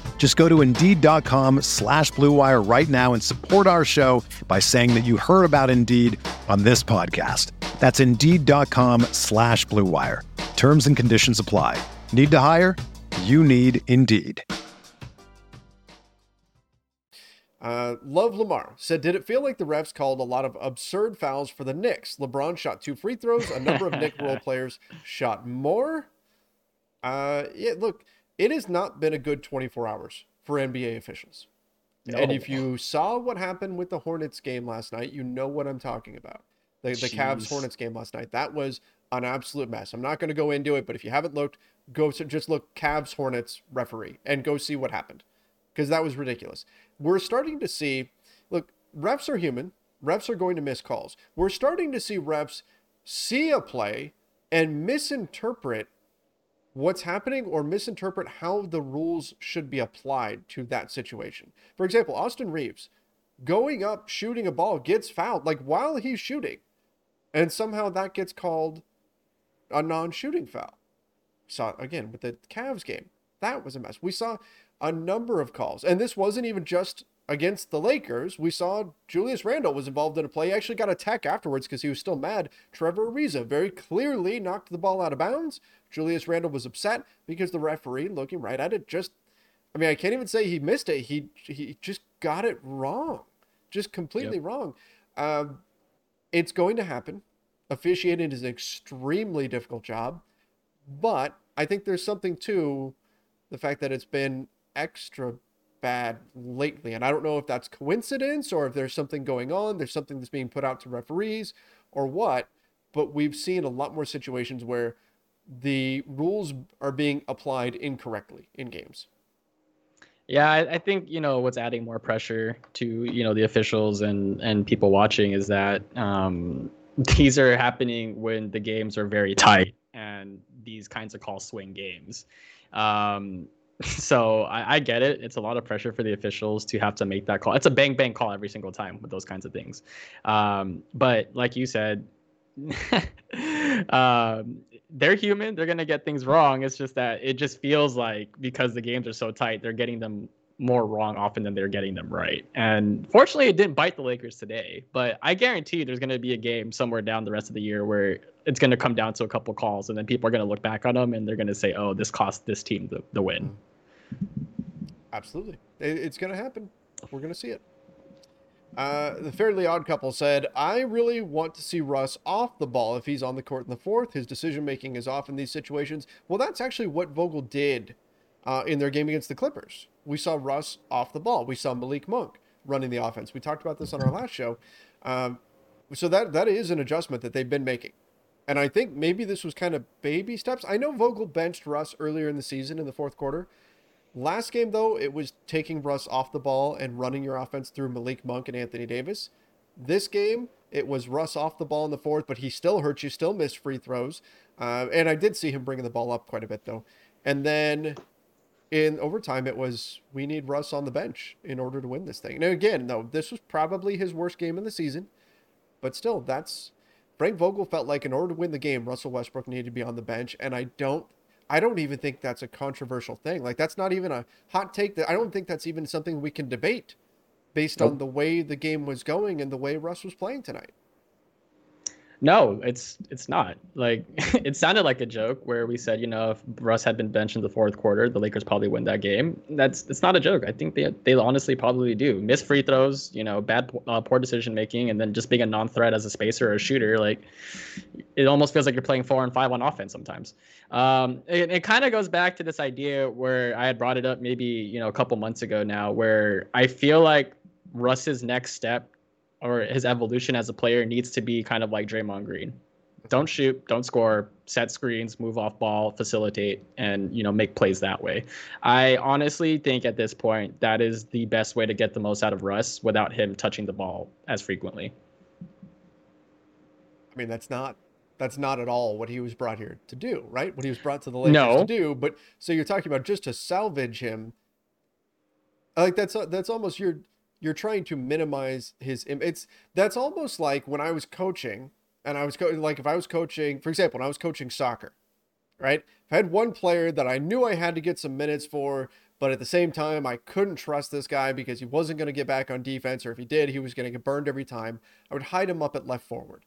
Just go to Indeed.com slash BlueWire right now and support our show by saying that you heard about Indeed on this podcast. That's Indeed.com slash BlueWire. Terms and conditions apply. Need to hire? You need Indeed. Uh, Love Lamar said, Did it feel like the refs called a lot of absurd fouls for the Knicks? LeBron shot two free throws. A number of Knick role <laughs> players shot more. Uh, yeah, look, it has not been a good 24 hours for NBA officials. And if you saw what happened with the Hornets game last night, you know what I'm talking about. The, the Cavs Hornets game last night. That was an absolute mess. I'm not going to go into it, but if you haven't looked, go to just look Cavs Hornets referee and go see what happened because that was ridiculous. We're starting to see, look, refs are human. Refs are going to miss calls. We're starting to see refs see a play and misinterpret what's happening or misinterpret how the rules should be applied to that situation. For example, Austin Reaves going up shooting a ball gets fouled like while he's shooting, and somehow that gets called a non-shooting foul. Saw again with the Cavs game. That was a mess. We saw a number of calls, and this wasn't even just against the Lakers. We saw Julius Randle was involved in a play. He actually got a tech afterwards because he was still mad. Trevor Ariza very clearly knocked the ball out of bounds. Julius Randle was upset because the referee, looking right at it, just I mean, I can't even say he missed it. He he just got it wrong, just completely wrong. Um, it's going to happen. Officiating is an extremely difficult job, but I think there's something to the fact that it's been extra bad lately, and I don't know if that's coincidence or if there's something going on. There's something that's being put out to referees or what, but we've seen a lot more situations where the rules are being applied incorrectly in games. Yeah, I, I think you know what's adding more pressure to you know the officials and and people watching is that um, <laughs> these are happening when the games are very tight and these kinds of call swing games. Um, <laughs> so I, I get it. It's a lot of pressure for the officials to have to make that call. It's a bang bang call every single time with those kinds of things. Um, but like you said, <laughs> um, they're human. They're gonna get things wrong. It's just that it just feels like because the games are so tight, they're getting them more wrong often than they're getting them right. And fortunately, it didn't bite the Lakers today. But I guarantee there's to be a game somewhere down the rest of the year where it's to come down to a couple calls, and then people are to look back on them and they're to say, "Oh, this cost this team the, the win." Absolutely, it's to happen. We're to see it. Uh, the Fairly Odd Couple said, I really want to see Russ off the ball if he's on the court in the fourth. His decision making is off in these situations. Well, that's actually what Vogel did uh, in their game against the Clippers. We saw Russ off the ball. We saw Malik Monk running the offense. We talked about this on our last show. Um, so that that is an adjustment that they've been making. And I think maybe this was kind of baby steps. I know Vogel benched Russ earlier in the season in the fourth quarter. Last game, though, it was taking Russ off the ball and running your offense through Malik Monk and Anthony Davis. This game, it was Russ off the ball in the fourth, but he still hurt you, still missed free throws. Uh, and I did see him bringing the ball up quite a bit, though. And then in overtime, it was we need Russ on the bench in order to win this thing. Now, again, though, this was probably his worst game in the season, but still, that's Frank Vogel felt like in order to win the game, Russell Westbrook needed to be on the bench, and I don't. I don't even think that's a controversial thing. Like that's not even a hot take. That I don't think that's even something we can debate, based nope. on the way the game was going and the way Russ was playing tonight. No, it's it's not. Like <laughs> it sounded like a joke where we said, you know, if Russ had been benched in the fourth quarter, the Lakers probably win that game. That's it's not a joke. I think they they honestly probably do. Miss free throws, you know, bad uh, poor decision making, and then just being a non-threat as a spacer or a shooter. Like it almost feels like you're playing four and five on offense sometimes. Um, it, it kind of goes back to this idea where I had brought it up maybe you know a couple months ago now, where I feel like Russ's next step or his evolution as a player needs to be kind of like Draymond Green. Don't shoot, don't score, set screens, move off ball, facilitate, and you know make plays that way. I honestly think at this point that is the best way to get the most out of Russ without him touching the ball as frequently. I mean, that's not that's not at all what he was brought here to do, right? What he was brought to the Lakers no. to do. But so you're talking about just to salvage him. Like that's that's almost your you're trying to minimize his it's that's almost like when I was coaching and I was co- like if I was coaching for example when I was coaching soccer right? If I had one player that I knew I had to get some minutes for but at the same time I couldn't trust this guy because he wasn't going to get back on defense or if he did he was going to get burned every time I would hide him up at left forward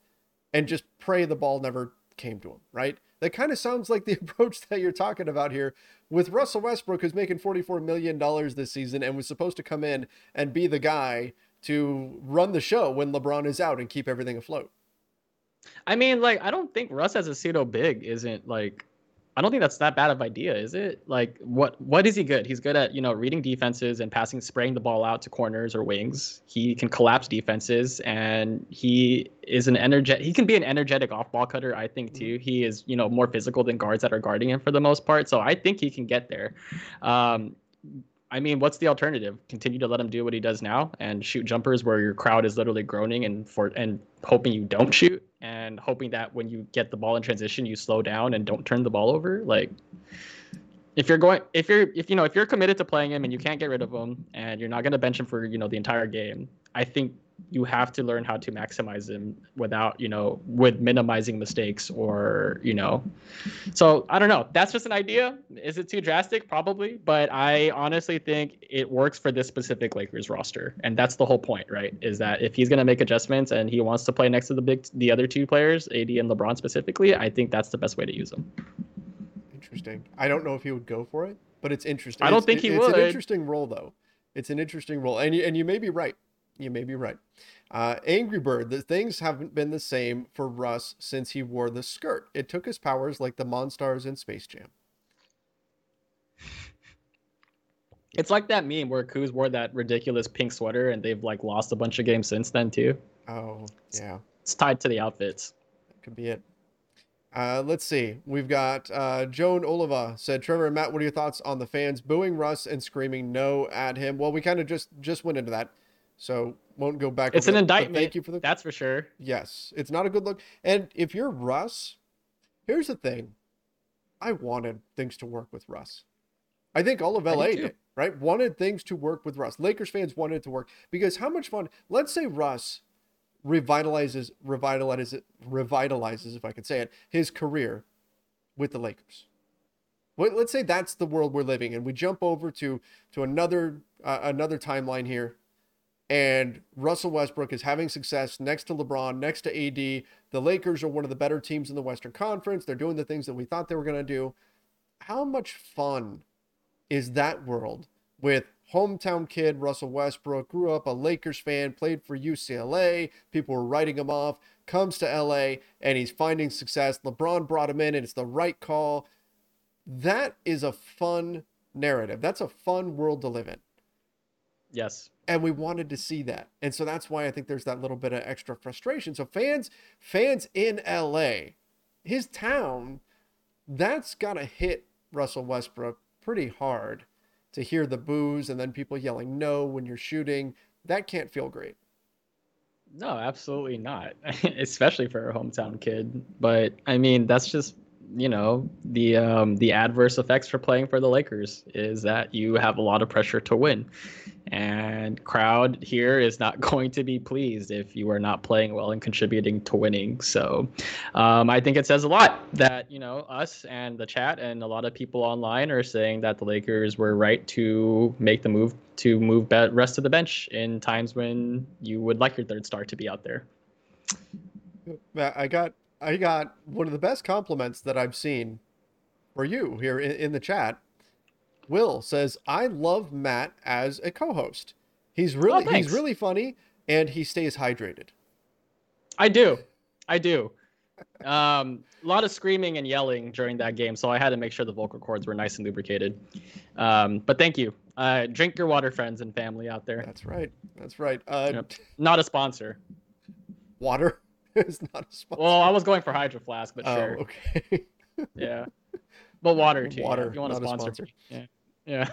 and just pray the ball never came to him right that kind of sounds like the <laughs> approach that you're talking about here with Russell Westbrook, who's making $44 million this season and was supposed to come in and be the guy to run the show when LeBron is out and keep everything afloat. I mean, like, I don't think Russ as a pseudo big isn't like I don't think that's that bad of idea, is it? Like, what what is he good? He's good at you know reading defenses and passing, spraying the ball out to corners or wings. He can collapse defenses, and he is an energetic. He can be an energetic off ball cutter, I think too. He is you know more physical than guards that are guarding him for the most part. So I think he can get there. Um, I mean, what's the alternative? Continue to let him do what he does now and shoot jumpers where your crowd is literally groaning and for and hoping you don't shoot and hoping that when you get the ball in transition you slow down and don't turn the ball over. Like if you're going if you're if you know if you're committed to playing him and you can't get rid of him and you're not going to bench him for, you know, the entire game, I think you have to learn how to maximize them without you know with minimizing mistakes or you know. So i don't know. That's just an idea. Is it too drastic? Probably. But i honestly think it works for this specific lakers roster. And that's the whole point right? Is that if he's going to make adjustments and he wants to play next to the big the other two players ad and lebron specifically i think that's the best way to use them interesting. I don't know if he would go for it but it's interesting. I don't it's, think he it's would. it's an interesting role though. It's an interesting role. And you, and you may be right you may be right. Uh, Angry Bird, the things haven't been the same for Russ since he wore the skirt. It took his powers like the Monstars in Space Jam. It's like that meme where Kuz wore that ridiculous pink sweater and they've like lost a bunch of games since then too. Oh, yeah. It's tied to the outfits. That could be it. Uh, let's see. We've got uh, Joan Oliva said, Trevor and Matt, what are your thoughts on the fans booing Russ and screaming no at him? Well, we kind of just just went into that. So won't go back. It's an indictment. Thank you for the. That's for sure. Yes, it's not a good look. And if you're Russ, here's the thing. I wanted things to work with Russ. I think all of LA did, right? Wanted things to work with Russ. Lakers fans wanted it to work because how much fun? Let's say Russ revitalizes, revitalizes, revitalizes, if I could say it, his career with the Lakers. Let's say that's the world we're living in. We jump over to to another uh, another timeline here, and Russell Westbrook is having success next to LeBron, next to AD. The Lakers are one of the better teams in the Western Conference. They're doing the things that we thought they were going to do. How much fun is that world with hometown kid Russell Westbrook, grew up a Lakers fan, played for UCLA. People were writing him off, comes to LA, and he's finding success. LeBron brought him in, and it's the right call. That is a fun narrative. That's a fun world to live in. Yes. And we wanted to see that. And so that's why I think there's that little bit of extra frustration. So fans, fans in LA, his town, that's gotta hit Russell Westbrook pretty hard to hear the boos and then people yelling no when you're shooting. That can't feel great. No, absolutely not. <laughs> Especially for a hometown kid. But I mean, that's just you know the um, the adverse effects for playing for the Lakers is that you have a lot of pressure to win, and crowd here is not <laughs> going to be pleased if you are not playing well and contributing to winning. So, um, I think it says a lot that you know us and the chat and a lot of people online are saying that the Lakers were right to make the move to move rest of the bench in times when you would like your third star to be out there. I got I got one of the best compliments that I've seen for you here in, in the chat. Will says, "I love Matt as a co-host. He's really oh, he's really funny and he stays hydrated." I do, I do. Um, a lot of screaming and yelling during that game, so I had to make sure the vocal cords were nice and lubricated. Um, but thank you. Uh, drink your water, friends and family out there. That's right. That's right. Uh, yep. Not a sponsor. Water. <laughs> it's not a sponsor. Well, I was going for Hydro Flask, but oh, sure. okay. <laughs> yeah. But water too. Water. Yeah, if you want a sponsor. sponsor. Yeah. Yeah.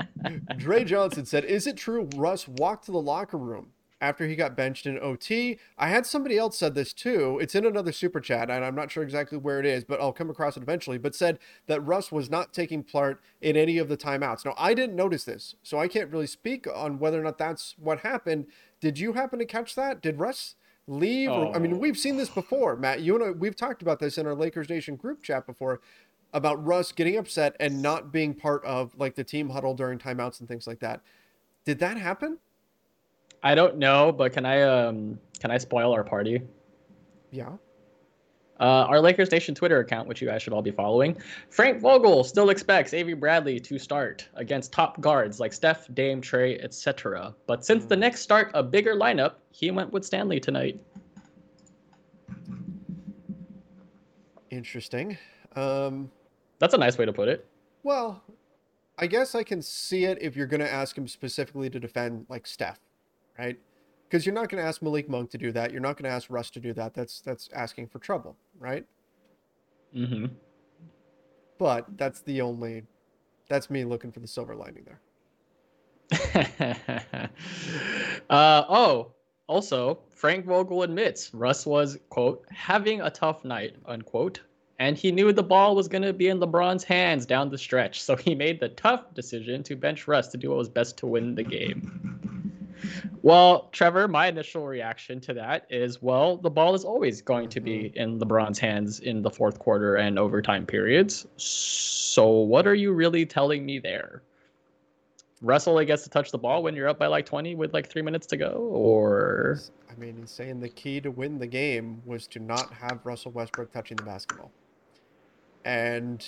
<laughs> Dre Johnson said, "Is it true Russ walked to the locker room after he got benched in OT?" I had somebody else said this too. It's in another super chat, and I'm not sure exactly where it is, but I'll come across it eventually. But said that Russ was not taking part in any of the timeouts. Now, I didn't notice this, so I can't really speak on whether or not that's what happened. Did you happen to catch that? Did Russ? Leave? Oh. Or, I mean, oh. we've seen this before, Matt. You and I, we've talked about this in our Lakers Nation group chat before about Russ getting upset and not being part of like the team huddle during timeouts and things like that. Did that happen? I don't know, but can I um can I spoil our party? Yeah. Uh, our Lakers Nation Twitter account, which you guys should all be following, Frank Vogel still expects Avery Bradley to start against top guards like Steph, Dame, Trey, etc. But since the Knicks start a bigger lineup, he went with Stanley tonight. Interesting. Um, That's a nice way to put it. Well, I guess I can see it if you're going to ask him specifically to defend like Steph, right? Because you're not going to ask Malik Monk to do that. You're not going to ask Russ to do that. That's that's asking for trouble, right? Mm-hmm. But that's the only. That's me looking for the silver lining there. <laughs> uh, oh, also, Frank Vogel admits Russ was, quote, having a tough night, unquote, and he knew the ball was going to be in LeBron's hands down the stretch, so he made the tough decision to bench Russ to do what was best to win the game. Well, Trevor, my initial reaction to that is well, the ball is always going to be mm-hmm. in LeBron's hands in the fourth quarter and overtime periods. So, what are you really telling me there? Russell only gets to touch the ball when you're up by like 20 with like three minutes to go, or. I mean, he's saying the key to win the game was to not have Russell Westbrook touching the basketball. And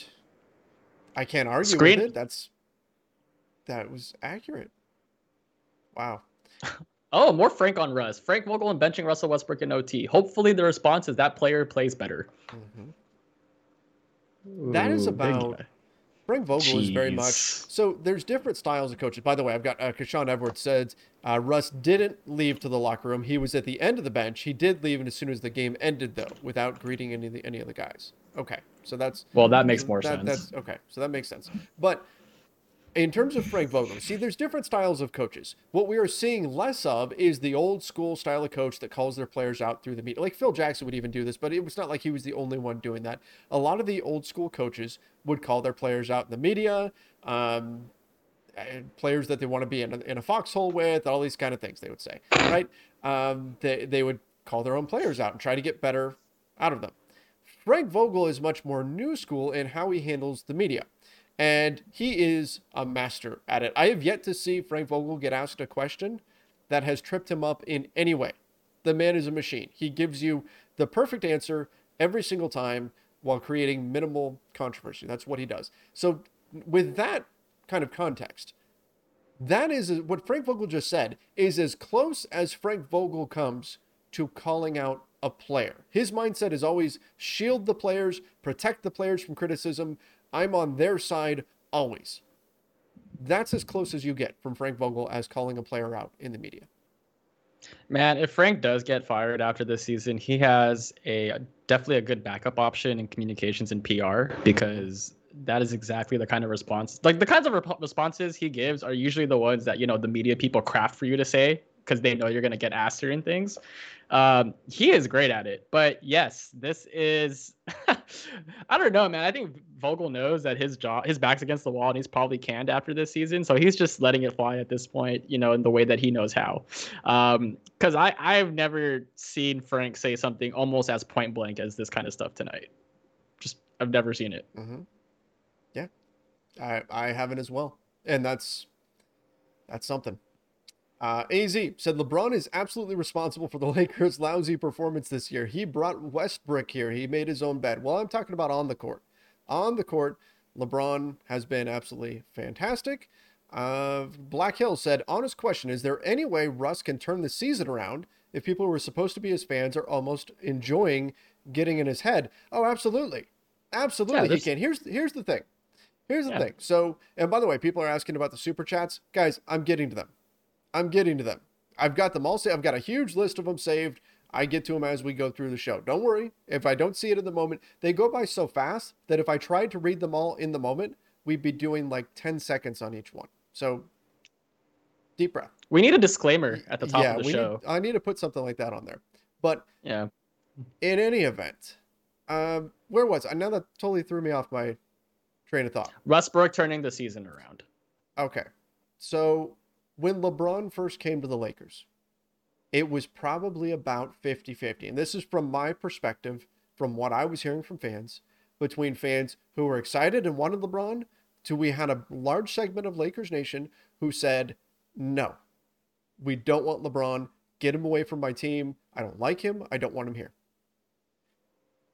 I can't argue Screen- with it. That's. That was accurate. Wow. Oh, more Frank on Russ. Frank Vogel and benching Russell Westbrook in OT. Hopefully, the response is that player plays better. Mm-hmm. Ooh, that is about. Frank Vogel Jeez. is very much so. There's different styles of coaches. By the way, I've got uh, Kashawn Edwards said uh, Russ didn't leave to the locker room. He was at the end of the bench. He did leave and as soon as the game ended, though, without greeting any of the, any of the guys. Okay, so that's well, that makes more that, sense. That's okay. So that makes sense. But in terms of Frank Vogel, see, there's different styles of coaches. What we are seeing less of is the old school style of coach that calls their players out through the media. Like Phil Jackson would even do this, but it was not like he was the only one doing that. A lot of the old school coaches would call their players out in the media, um, players that they want to be in a, in a foxhole with, all these kind of things they would say, right? Um, they, they would call their own players out and try to get better out of them. Frank Vogel is much more new school in how he handles the media. And he is a master at it. I have yet to see Frank Vogel get asked a question that has tripped him up in any way. The man is a machine. He gives you the perfect answer every single time while creating minimal controversy. That's what he does. So, with that kind of context, that is what Frank Vogel just said is as close as Frank Vogel comes to calling out a player. His mindset is always shield the players, protect the players from criticism. I'm on their side always. That's as close as you get from Frank Vogel as calling a player out in the media. Man, if Frank does get fired after this season, he has a definitely a good backup option in communications and PR because that is exactly the kind of response like the kinds of rep- responses he gives are usually the ones that you know the media people craft for you to say because they know you're going to get asked certain things um, he is great at it. But yes, this is <laughs> I don't know, man. I think Vogel knows that his job his back's against the wall and he's probably canned after this season. So he's just letting it fly at this point, you know, in the way that he knows how. Um, because I, I've never seen Frank say something almost as point blank as this kind of stuff tonight. Just I've never seen it. Mm-hmm. Yeah. I I haven't as well. And that's that's something. Uh, AZ said LeBron is absolutely responsible for the <laughs> Lakers' lousy performance this year. He brought Westbrook here. He made his own bed. Well, I'm talking about on the court. On the court, LeBron has been absolutely fantastic. Uh, Black Hill said, honest question, is there any way Russ can turn the season around if people who were supposed to be his fans are almost enjoying getting in his head? Oh, absolutely. Absolutely, yeah, he can. Here's, here's the thing. Here's the yeah. thing. So, and by the way, people are asking about the super chats. Guys, I'm getting to them. I'm getting to them. I've got them all saved. I've got a huge list of them saved. I get to them as we go through the show. Don't worry. If I don't see it in the moment, they go by so fast that if I tried to read them all in the moment, we'd be doing like 10 seconds on each one. So deep breath. We need a disclaimer at the top yeah, of the show. Need, I need to put something like that on there. But yeah, in any event, um, where was I? Now that totally threw me off my train of thought. Westbrook turning the season around. Okay. So when LeBron first came to the Lakers, it was probably about 50 50. And this is from my perspective, from what I was hearing from fans, between fans who were excited and wanted LeBron to we had a large segment of Lakers Nation who said, no, we don't want LeBron. Get him away from my team. I don't like him. I don't want him here.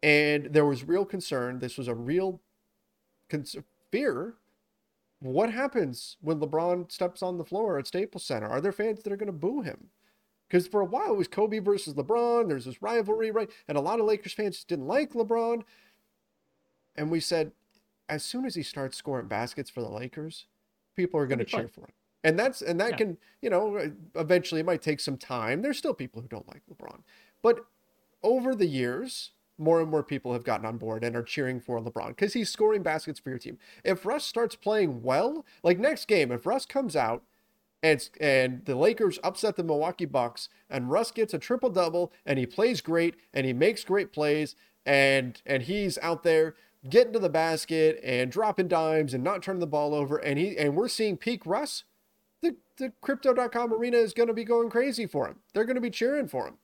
And there was real concern. This was a real fear what happens when LeBron steps on the floor at Staples Center? Are there fans that are going to boo him? Because for a while it was Kobe versus LeBron. There's this rivalry, right? And a lot of Lakers fans just didn't like LeBron. And we said, as soon as he starts scoring baskets for the Lakers, people are going to cheer fun. for him. And that's and that yeah. can, you know, uh, eventually it might take some time. There's still people who don't like LeBron. But over the years, more and more people have gotten on board and are cheering for LeBron because he's scoring baskets for your team. If Russ starts playing well, like next game, if Russ comes out and and the Lakers upset the Milwaukee Bucks and Russ gets a triple double and he plays great and he makes great plays and and he's out there getting to the basket and dropping dimes and not turning the ball over and he and we're seeing peak Russ, the the crypto.com arena is going to be going crazy for him. They're going to be cheering for him.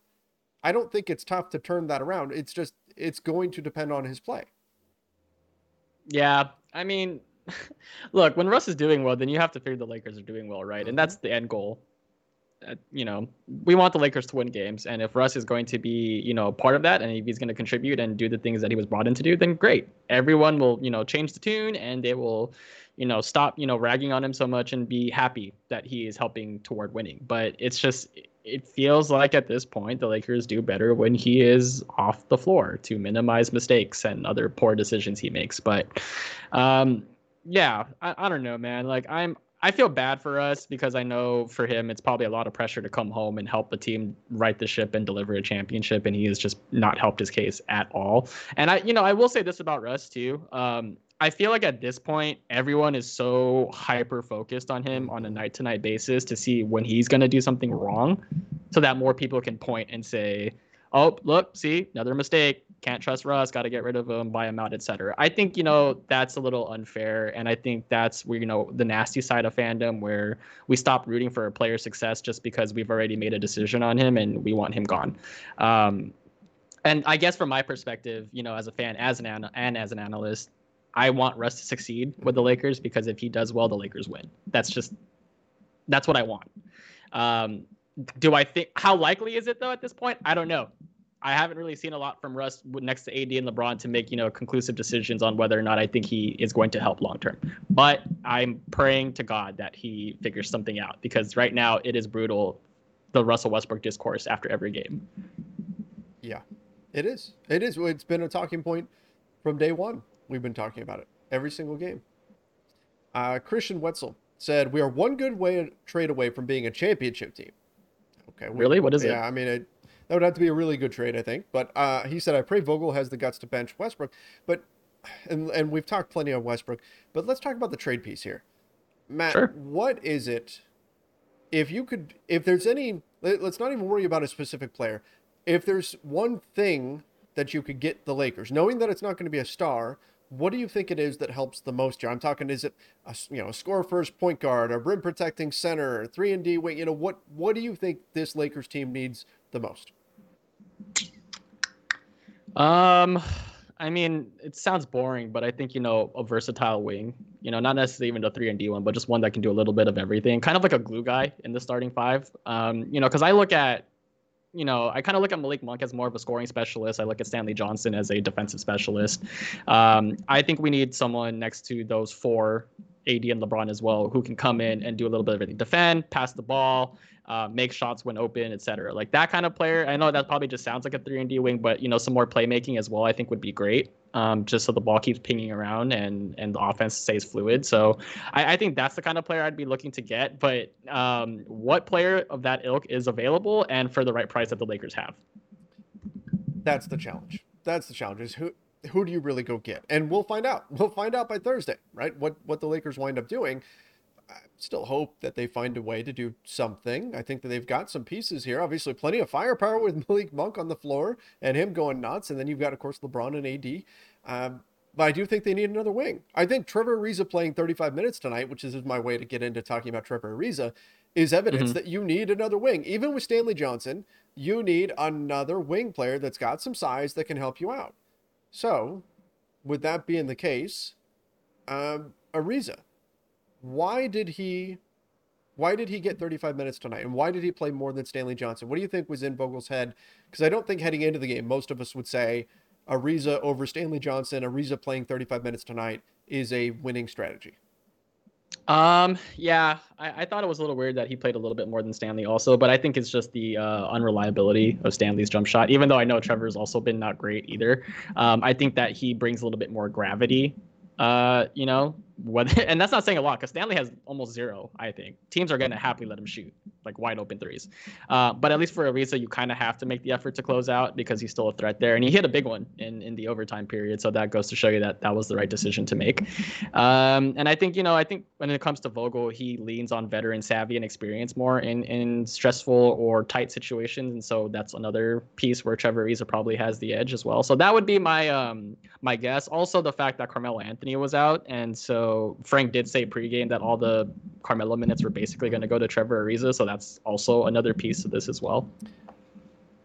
I don't think it's tough to turn that around. It's just it's going to depend on his play. Yeah, I mean, <laughs> look, when Russ is doing well, then you have to figure the Lakers are doing well, right? Mm-hmm. And that's the end goal. Uh, you know, we want the Lakers to win games, and if Russ is going to be, you know, part of that, and if he's going to contribute and do the things that he was brought in to do, then great. Everyone will, you know, change the tune, and they will, you know, stop, you know, ragging on him so much and be happy that he is helping toward winning. But it's just it feels like at this point the Lakers do better when he is off the floor to minimize mistakes and other poor decisions he makes. But um, yeah, I, I don't know, man. Like I'm I feel bad for us because I know for him it's probably a lot of pressure to come home and help the team right the ship and deliver a championship, and he has just not helped his case at all. And I, you know, I will say this about Russ too. Um, I feel like at this point, everyone is so hyper focused on him on a night to night basis to see when he's going to do something wrong so that more people can point and say, oh, look, see, another mistake. Can't trust Russ. Got to get rid of him, buy him out, etc. I think, you know, that's a little unfair. And I think that's where, you know, the nasty side of fandom where we stop rooting for a player's success just because we've already made a decision on him and we want him gone. Um, and I guess from my perspective, you know, as a fan, as an an- and as an analyst, I want Russ to succeed with the Lakers because if he does well, the Lakers win. That's just that's what I want. Um, do I think how likely is it though at this point? I don't know. I haven't really seen a lot from Russ next to AD and LeBron to make you know conclusive decisions on whether or not I think he is going to help long term. But I'm praying to God that he figures something out because right now it is brutal, the Russell Westbrook discourse after every game. Yeah, it is. It is. It's been a talking point from day one. We've been talking about it every single game. Uh, Christian Wetzel said, "We are one good way trade away from being a championship team." Okay. We, really? What is yeah, it? Yeah, I mean, it, that would have to be a really good trade, I think. But uh, he said, "I pray Vogel has the guts to bench Westbrook." But and and we've talked plenty on Westbrook, but let's talk about the trade piece here. Matt, sure. what is it? If you could, if there's any, let's not even worry about a specific player. If there's one thing that you could get the Lakers, knowing that it's not going to be a star, what do you think it is that helps the most here? I'm talking, is it a you know a score first point guard, a rim protecting center, three and D wing? You know what what do you think this Lakers team needs the most? Um, I mean, it sounds boring, but I think you know a versatile wing. You know, not necessarily even a three and D one, but just one that can do a little bit of everything, kind of like a glue guy in the starting five. Um, you know, because I look at you know, I kind of look at Malik Monk as more of a scoring specialist. I look at Stanley Johnson as a defensive specialist. Um, I think we need someone next to those four, AD and LeBron as well, who can come in and do a little bit of everything: defend, pass the ball, uh, make shots when open, etc. Like that kind of player. I know that probably just sounds like a three and D wing, but you know, some more playmaking as well, I think would be great. Um, just so the ball keeps pinging around and and the offense stays fluid. So I, I think that's the kind of player I'd be looking to get. But um, what player of that ilk is available and for the right price that the Lakers have? That's the challenge. That's the challenge. Is who who do you really go get? And we'll find out. We'll find out by Thursday, right? What what the Lakers wind up doing. I still hope that they find a way to do something. I think that they've got some pieces here. Obviously, plenty of firepower with <laughs> Malik Monk on the floor and him going nuts. And then you've got, of course, LeBron and AD. Um, but I do think they need another wing. I think Trevor Ariza playing 35 minutes tonight, which is my way to get into talking about Trevor Ariza, is evidence mm-hmm. that you need another wing. Even with Stanley Johnson, you need another wing player that's got some size that can help you out. So, with that being the case, um, Ariza, why did he why did he get 35 minutes tonight and why did he play more than Stanley Johnson? What do you think was in Vogel's head? Because I don't think heading into the game, most of us would say Ariza over Stanley Johnson, Ariza playing 35 minutes tonight is a winning strategy. Um, yeah, I, I, thought it was a little weird that he played a little bit more than Stanley also, but I think it's just the uh, unreliability of Stanley's jump shot, even though I know Trevor's also been not great either. Um, I think that he brings a little bit more gravity, uh, you know, whether <laughs> and that's not saying a lot because Stanley has almost zero. I think teams are going to happily let him shoot like wide open threes. Uh, but at least for Ariza, you kind of have to make the effort to close out because he's still a threat there, and he hit a big one in in the overtime period. So that goes to show you that that was the right decision to make. Um, and I think you know I think when it comes to Vogel, he leans on veteran savvy and experience more in in stressful or tight situations, and so that's another piece where Trevor Ariza probably has the edge as well. So that would be my um my guess. Also the fact that Carmelo Anthony was out, and so Frank did say pregame that all the Carmelo minutes were basically going to go to Trevor Ariza, so that's also another piece of this as well.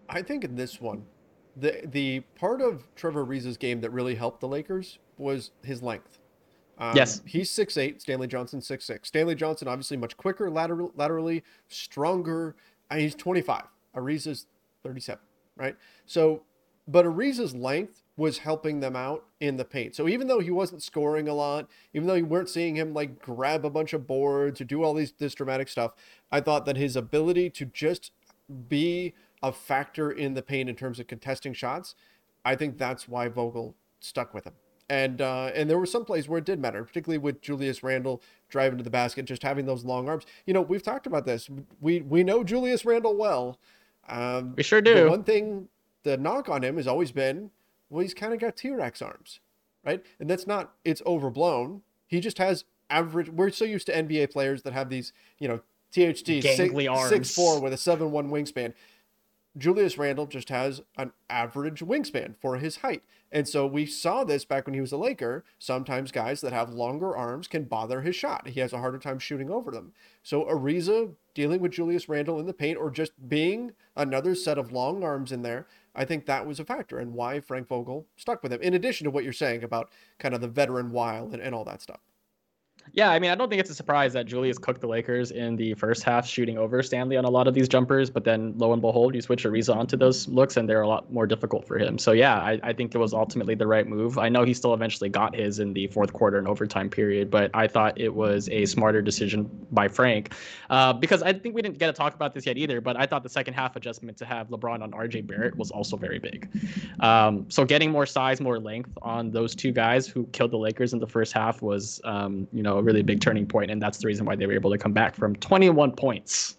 I think in this one, the the part of Trevor Ariza's game that really helped the Lakers was his length. Um, yes, he's six eight. Stanley Johnson six six. Stanley Johnson obviously much quicker lateral, laterally, stronger. And he's 25. Ariza's 37, right? So, but Ariza's length was helping them out in the paint. So even though he wasn't scoring a lot, even though you weren't seeing him like grab a bunch of boards or do all these this dramatic stuff, I thought that his ability to just be a factor in the paint in terms of contesting shots, I think that's why Vogel stuck with him. And uh, and there were some plays where it did matter, particularly with Julius Randle driving to the basket, just having those long arms. You know, we've talked about this. We we know Julius Randle well. Um, we sure do. one thing, the knock on him has always been well, he's kind of got T Rex arms, right? And that's not, it's overblown. He just has average, we're so used to NBA players that have these, you know, THT six, six four with a seven one wingspan. Julius Randle just has an average wingspan for his height. And so we saw this back when he was a Laker. Sometimes guys that have longer arms can bother his shot. He has a harder time shooting over them. So Ariza dealing with Julius Randle in the paint or just being another set of long arms in there I think that was a factor and why Frank Vogel stuck with him. In addition to what you're saying about kind of the veteran while and, and all that stuff. Yeah, I mean, I don't think it's a surprise that Julius cooked the Lakers in the first half, shooting over Stanley on a lot of these jumpers. But then, lo and behold, you switch Ariza onto those looks, and they're a lot more difficult for him. So yeah, I, I think it was ultimately the right move. I know he still eventually got his in the fourth quarter and overtime period, but I thought it was a smarter decision by Frank uh, because I think we didn't get to talk about this yet either. But I thought the second half adjustment to have LeBron on RJ Barrett was also very big. Um, so getting more size, more length on those two guys who killed the Lakers in the first half was, um, you know, a really big turning point, and that's the reason why they were able to come back from 21 points.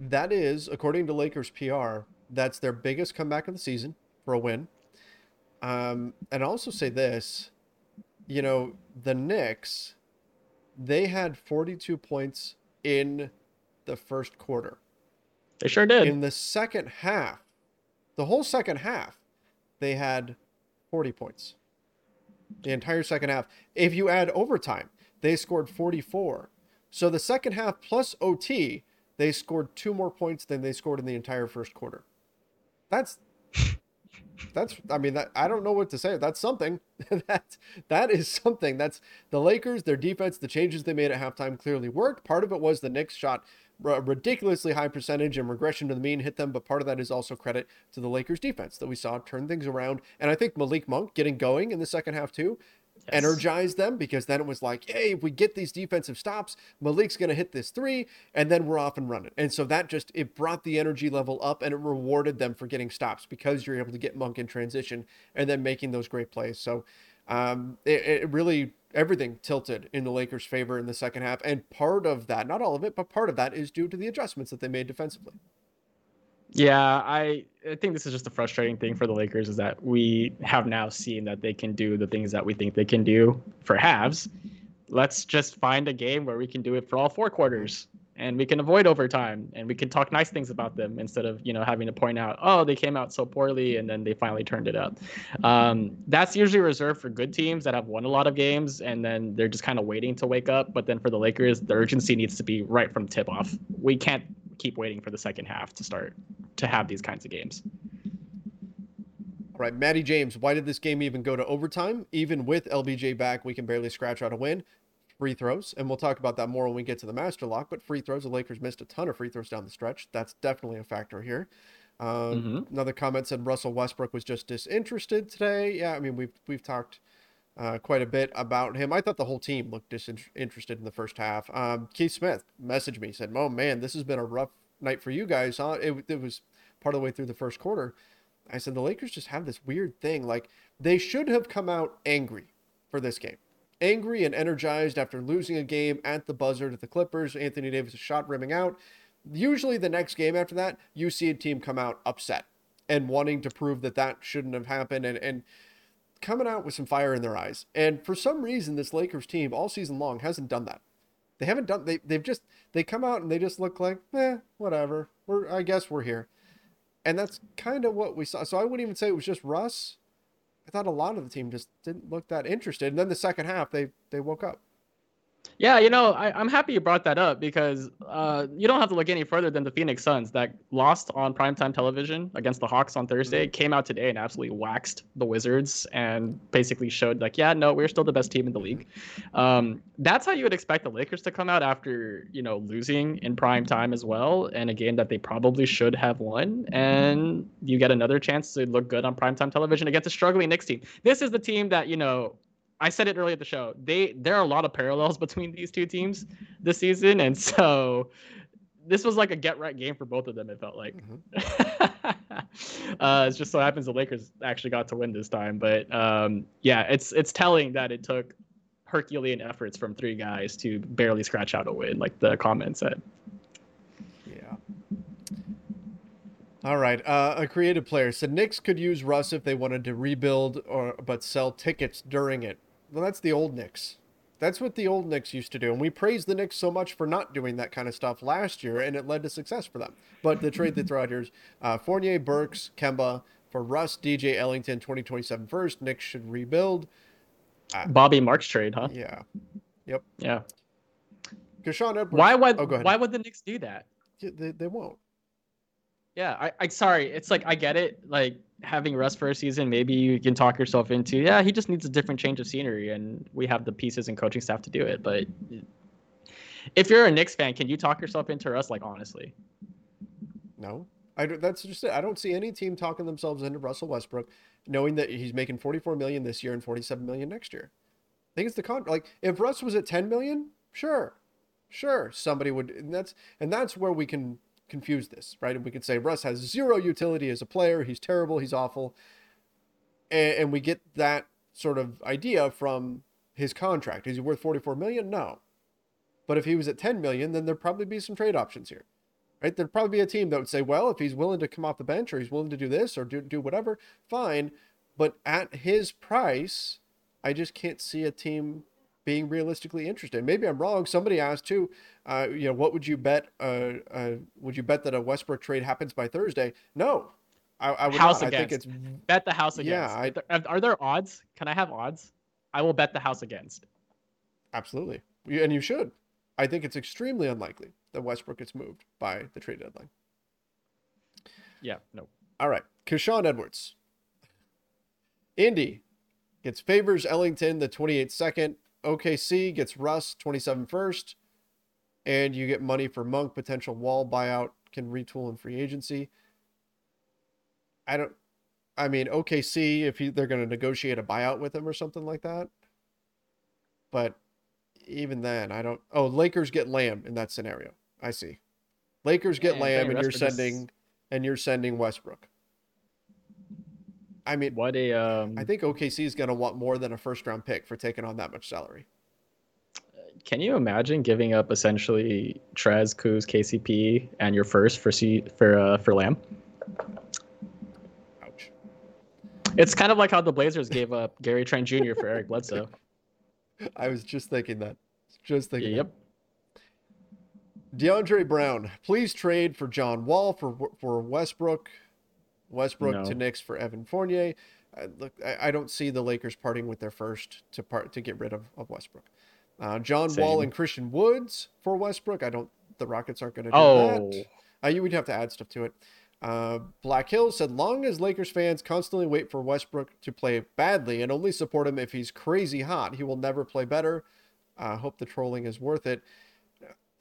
That is, according to Lakers PR, that's their biggest comeback of the season for a win. Um, and I'll also say this, you know, the Knicks, they had 42 points in the first quarter. They sure did. In the second half, the whole second half, they had 40 points. The entire second half. If you add overtime, they scored 44. So the second half plus OT, they scored two more points than they scored in the entire first quarter. That's that's I mean that I don't know what to say. That's something. <laughs> that that is something. That's the Lakers, their defense, the changes they made at halftime clearly worked. Part of it was the Knicks shot a ridiculously high percentage and regression to the mean hit them, but part of that is also credit to the Lakers defense that we saw turn things around. And I think Malik Monk getting going in the second half too yes. energized them because then it was like, hey, if we get these defensive stops, Malik's going to hit this three, and then we're off and running. And so that just it brought the energy level up and it rewarded them for getting stops because you're able to get Monk in transition and then making those great plays. So um, it, it really everything tilted in the Lakers' favor in the second half. And part of that, not all of it, but part of that is due to the adjustments that they made defensively. Yeah, I, I think this is just a frustrating thing for the Lakers is that we have now seen that they can do the things that we think they can do for halves. Let's just find a game where we can do it for all four quarters and we can avoid overtime and we can talk nice things about them instead of you know having to point out oh they came out so poorly and then they finally turned it up. Um, that's usually reserved for good teams that have won a lot of games and then they're just kind of waiting to wake up but then for the lakers the urgency needs to be right from tip off we can't keep waiting for the second half to start to have these kinds of games. All right, Maddie James, why did this game even go to overtime? Even with LBJ back, we can barely scratch out a win free throws, and we'll talk about that more when we get to the master lock. But free throws, the Lakers missed a ton of free throws down the stretch. That's definitely a factor here. Um, mm-hmm. Another comment said Russell Westbrook was just disinterested today. Yeah, I mean we've we've talked uh, quite a bit about him. I thought the whole team looked disinterested in the first half. Um, Keith Smith messaged me said, "Oh man, this has been a rough night for you guys, huh?" It, it was part of the way through the first quarter. I said the Lakers just have this weird thing. Like they should have come out angry for this game angry and energized after losing a game at the buzzer to the Clippers. Anthony Davis' shot rimming out. Usually, the next game after that, you see a team come out upset and wanting to prove that that shouldn't have happened and, and coming out with some fire in their eyes. And for some reason, this Lakers team all season long hasn't done that. They haven't done. They they've just they come out and they just look like, eh, whatever. We're I guess we're here, and that's kind of what we saw. So I wouldn't even say it was just Russ. I thought a lot of the team just didn't look that interested. And then the second half, they they woke up. Yeah, you know, I, am happy you brought that up because uh, you don't have to look any further than the Phoenix Suns that lost on primetime television against the Hawks on Thursday, mm-hmm. came out today and absolutely waxed the Wizards and basically showed, like, yeah, no, we're still the best team in the league. Um, that's how you would expect the Lakers to come out after, you know, losing in prime time as well, and a game that they probably should have won. And you get another chance to look good on primetime television against a struggling Knicks team. This is the team that, you know, I said it earlier at the show. They there are a lot of parallels <laughs> between these two teams this season, and so this was like a get right game for both of them. It felt like. Mm-hmm. <laughs> uh, it just so happens the Lakers actually got to win this time, but um, yeah, it's it's telling that it took Herculean efforts from three guys to barely scratch out a win, like the comment said. Yeah. All right. Uh, a creative player said Knicks could use Russ if they wanted to rebuild or but sell tickets during it. Well, that's the old Knicks. That's what the old Knicks used to do. And we praised the Knicks so much for not doing that kind of stuff last year, and it led to success for them. But the trade they throw out here is uh, Fournier, Burks, Kemba for Russ, DJ Ellington, 2027 first. Knicks should rebuild. Uh, Bobby Marks trade, huh? Yeah. Yep. Yeah. Why would, oh, why would the Knicks do that? Yeah, they, they won't. Yeah, I, I sorry. It's like I get it. Like having Russ for a season, maybe you can talk yourself into. Yeah, he just needs a different change of scenery, and we have the pieces and coaching staff to do it. But if you're a Knicks fan, can you talk yourself into Russ? Like honestly, No, I that's just it. I don't see any team talking themselves into Russell Westbrook, knowing that he's making 44 million this year and 47 million next year. I think it's the con. Like if Russ was at 10 million, sure, sure, somebody would. And that's and that's where we can confuse this, right? And we could say Russ has zero utility as a player. He's terrible. He's awful. And, and we get that sort of idea from his contract. Is he worth 44 million? No. But if he was at 10 million, then there'd probably be some trade options here right? There'd probably be a team that would say, well, if he's willing to come off the bench or he's willing to do this or do, do whatever, fine. But at his price, I just can't see a team being realistically interested. Maybe I'm wrong. Somebody asked too, uh, you know, what would you bet? Uh, uh, would you bet that a Westbrook trade happens by Thursday? No, I, I would house not. against. I think it's bet the house against. Yeah, I- Are, there odds? Can I have odds? I will bet the house against. absolutely, and you should. I think it's extremely unlikely that Westbrook gets moved by the trade deadline. Yeah, no. All right. Kashawn Edwards. Indy gets Favors Ellington, the 28 second. OKC gets Russ, 27 first. And you get money for Monk, potential wall buyout, can retool in free agency. I don't, I mean, OKC, if he, they're going to negotiate a buyout with him or something like that. But even then, I don't. Oh, Lakers get Lamb in that scenario. I see. Lakers get Yeah, Lamb, and you're for this- sending, and you're sending Westbrook. I mean, What a um. I think OKC is going to want more than a first round pick for taking on that much salary. Can you imagine giving up essentially Trez, Kuz, KCP, and your first for C for uh, for Lamb? Ouch. It's kind of like how the Blazers gave up Gary Trent Jr. for Eric Bledsoe. <laughs> I was just thinking that. Just thinking. yep. that. DeAndre Brown, please trade for John Wall for for Westbrook. Westbrook No. to Knicks for Evan Fournier. Uh, look, I, I don't see the Lakers parting with their first to part to get rid of, of Westbrook. Uh, John Wall and Christian Woods for Westbrook. I don't. The Rockets aren't going to do Oh, that. Uh, you would have to add stuff to it. Uh, Black Hill said, long as Lakers fans constantly wait for Westbrook to play badly and only support him if he's crazy hot, he will never play better. I hope the trolling is worth it.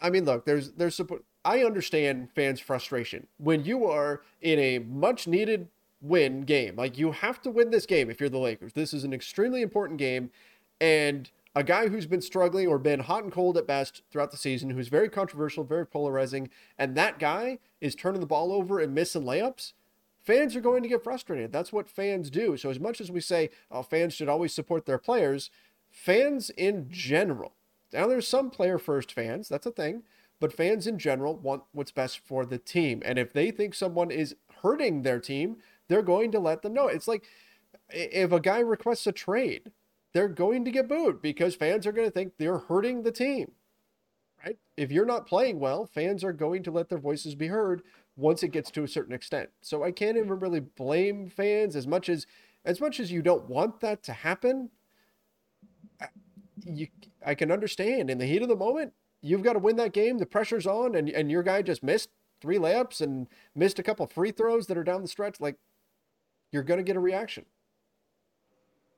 I mean, look, there's there's support. I understand fans' frustration when you are in a much needed win game. Like you have to win this game if you're the Lakers. This is an extremely important game, and a guy who's been struggling or been hot and cold at best throughout the season, who's very controversial, very polarizing, and that guy is turning the ball over and missing layups. Fans are going to get frustrated. That's what fans do. So as much as we say, oh, fans should always support their players, fans in general. Now there's some player first fans, that's a thing, but fans in general want what's best for the team. And if they think someone is hurting their team, they're going to let them know. It's like if a guy requests a trade, they're going to get booed because fans are going to think they're hurting the team. Right? If you're not playing well, fans are going to let their voices be heard once it gets to a certain extent. So I can't even really blame fans as much as as much as you don't want that to happen. You I can understand in the heat of the moment, you've got to win that game. The pressure's on and and your guy just missed three layups and missed a couple free throws that are down the stretch like you're going to get a reaction.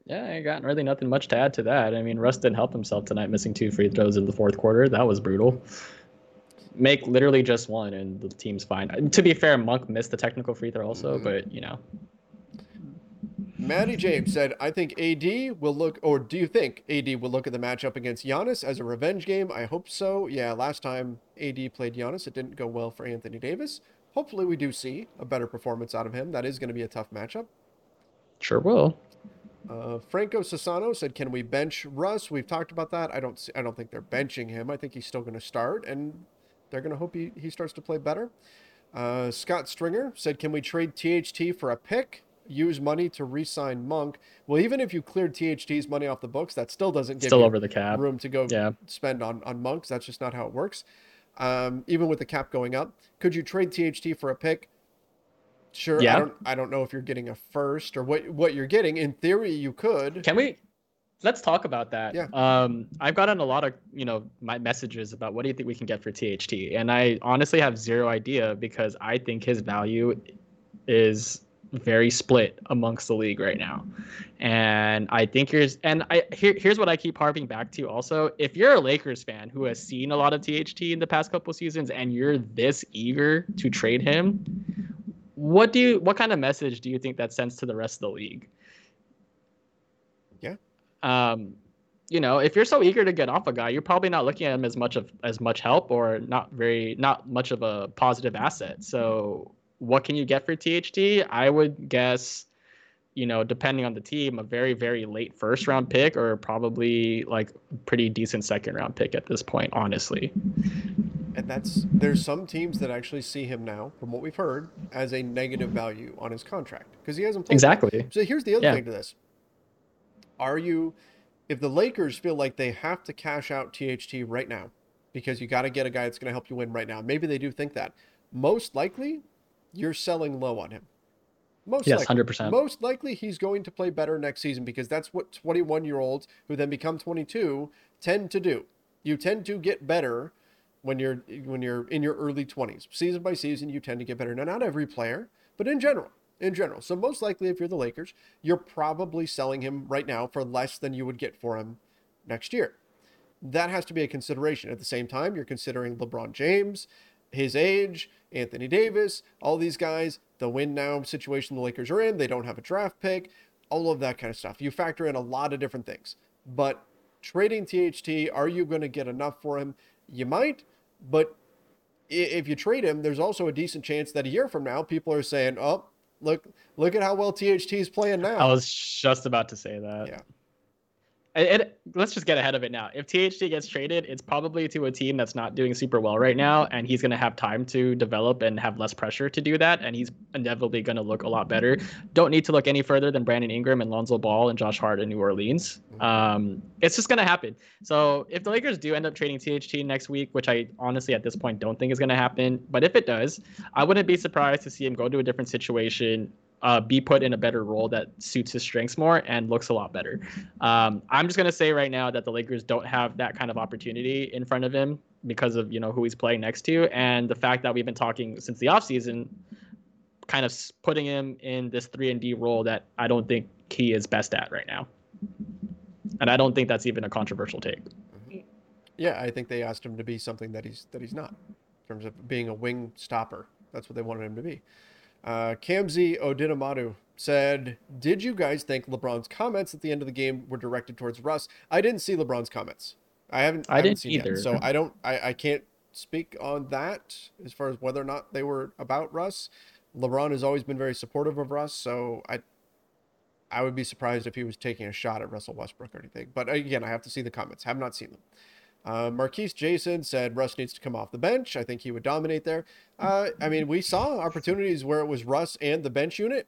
yeah, I got really nothing much to add to that. I mean, Russ didn't help himself tonight, missing two free throws in the fourth quarter. That was brutal. Make literally just one, and the team's fine. To be fair, Monk missed the technical free throw also, mm-hmm. but you know, Maddie James said, I think AD will look, or do you think AD will look at the matchup against Giannis as a revenge game? I hope so. Yeah, last time AD played Giannis, it didn't go well for Anthony Davis. Hopefully, we do see a better performance out of him. That is going to be a tough matchup. sure will. Uh, Franco Sassano said, "Can we bench Russ?" We've talked about that. I don't. See, I don't think they're benching him. I think he's still going to start, and they're going to hope he, he starts to play better. Uh, Scott Stringer said, "Can we trade THT for a pick? Use money to re-sign Monk." Well, even if you cleared THT's money off the books, that still doesn't give Still you over the cap. room to go Yeah. spend on on monks. That's just not how it works. Um, even with the cap going up, could you trade THT for a pick? Sure. Yeah. I don't. I don't know if you're getting a first or what what you're getting. In theory, you could. Can we? let's talk about that. Yeah. Um, I've gotten a lot of you know my messages about what do you think we can get for THT, and I honestly have zero idea because I think his value is very split amongst the league right now, and I think here's and I here, here's what I keep harping back to also. If you're a Lakers fan who has seen a lot of THT in the past couple seasons and you're this eager to trade him, what do you what kind of message do you think that sends to the rest of the league? Yeah. Um, you know, if you're so eager to get off a guy, you're probably not looking at him as much of as much help or not very not much of a positive asset. So, what can you get for THT? I would guess, you know, depending on the team, a very very late first round pick or probably like pretty decent second round pick at this point, honestly. And that's there's some teams that actually see him now, from what we've heard, as a negative value on his contract because he hasn't played. Exactly. So here's the other Yeah. thing to this: Are you, if the Lakers feel like they have to cash out THT right now, because you got to get a guy that's going to help you win right now? Maybe they do think that. Most likely, you're selling low on him. Most Yes, likely. 100%. Most likely, he's going to play better next season because that's what 21 year olds who then become 22 tend to do. You tend to get better when you're when you're in your early 20s. Season by season, you tend to get better. Now, not every player, but in general, in general. So most likely, if you're the Lakers, you're probably selling him right now for less than you would get for him next year. That has to be a consideration. At the same time, you're considering LeBron James, his age, Anthony Davis, all these guys, the win now situation the Lakers are in. They don't have a draft pick, all of that kind of stuff. You factor in a lot of different things. But trading THT, are you going to get enough for him? You might, but if you trade him, there's also a decent chance that a year from now, people are saying, "Oh, look, look at how well THT is playing now." I was just about to say that. Yeah. And, let's just get ahead of it now. If THT gets traded, it's probably to a team that's not doing super well right now, and he's going to have time to develop and have less pressure to do that, and he's inevitably going to look a lot better. Don't need to look any further than Brandon Ingram and Lonzo Ball and Josh Hart in New Orleans. Um, it's just going to happen. So if the Lakers do end up trading THT next week, which I honestly at this point don't think is going to happen, but if it does, I wouldn't be surprised to see him go to a different situation, uh, be put in a better role that suits his strengths more and looks a lot better. Um, I'm just gonna say right now that the Lakers don't have that kind of opportunity in front of him because of you know who he's playing next to and the fact that we've been talking since the offseason, kind of putting him in this three and D role that I don't think he is best at right now. And I don't think that's even a controversial take. Yeah, I think they asked him to be something that he's that he's not, in terms of being a wing stopper. That's what they wanted him to be. Uh, Kamzi Odinamadu said, "Did you guys think LeBron's comments at the end of the game were directed towards Russ? I didn't see LeBron's comments. I haven't. I haven't didn't seen either. so I don't. I, I can't speak on that as far as whether or not they were about Russ. LeBron has always been very supportive of Russ, so I I would be surprised if he was taking a shot at Russell Westbrook or anything. But again, I have to see the comments. Have not seen them. Uh, Marquise Jason said Russ needs to come off the bench. I think he would dominate there. Uh, I mean, we saw opportunities where it was Russ and the bench unit,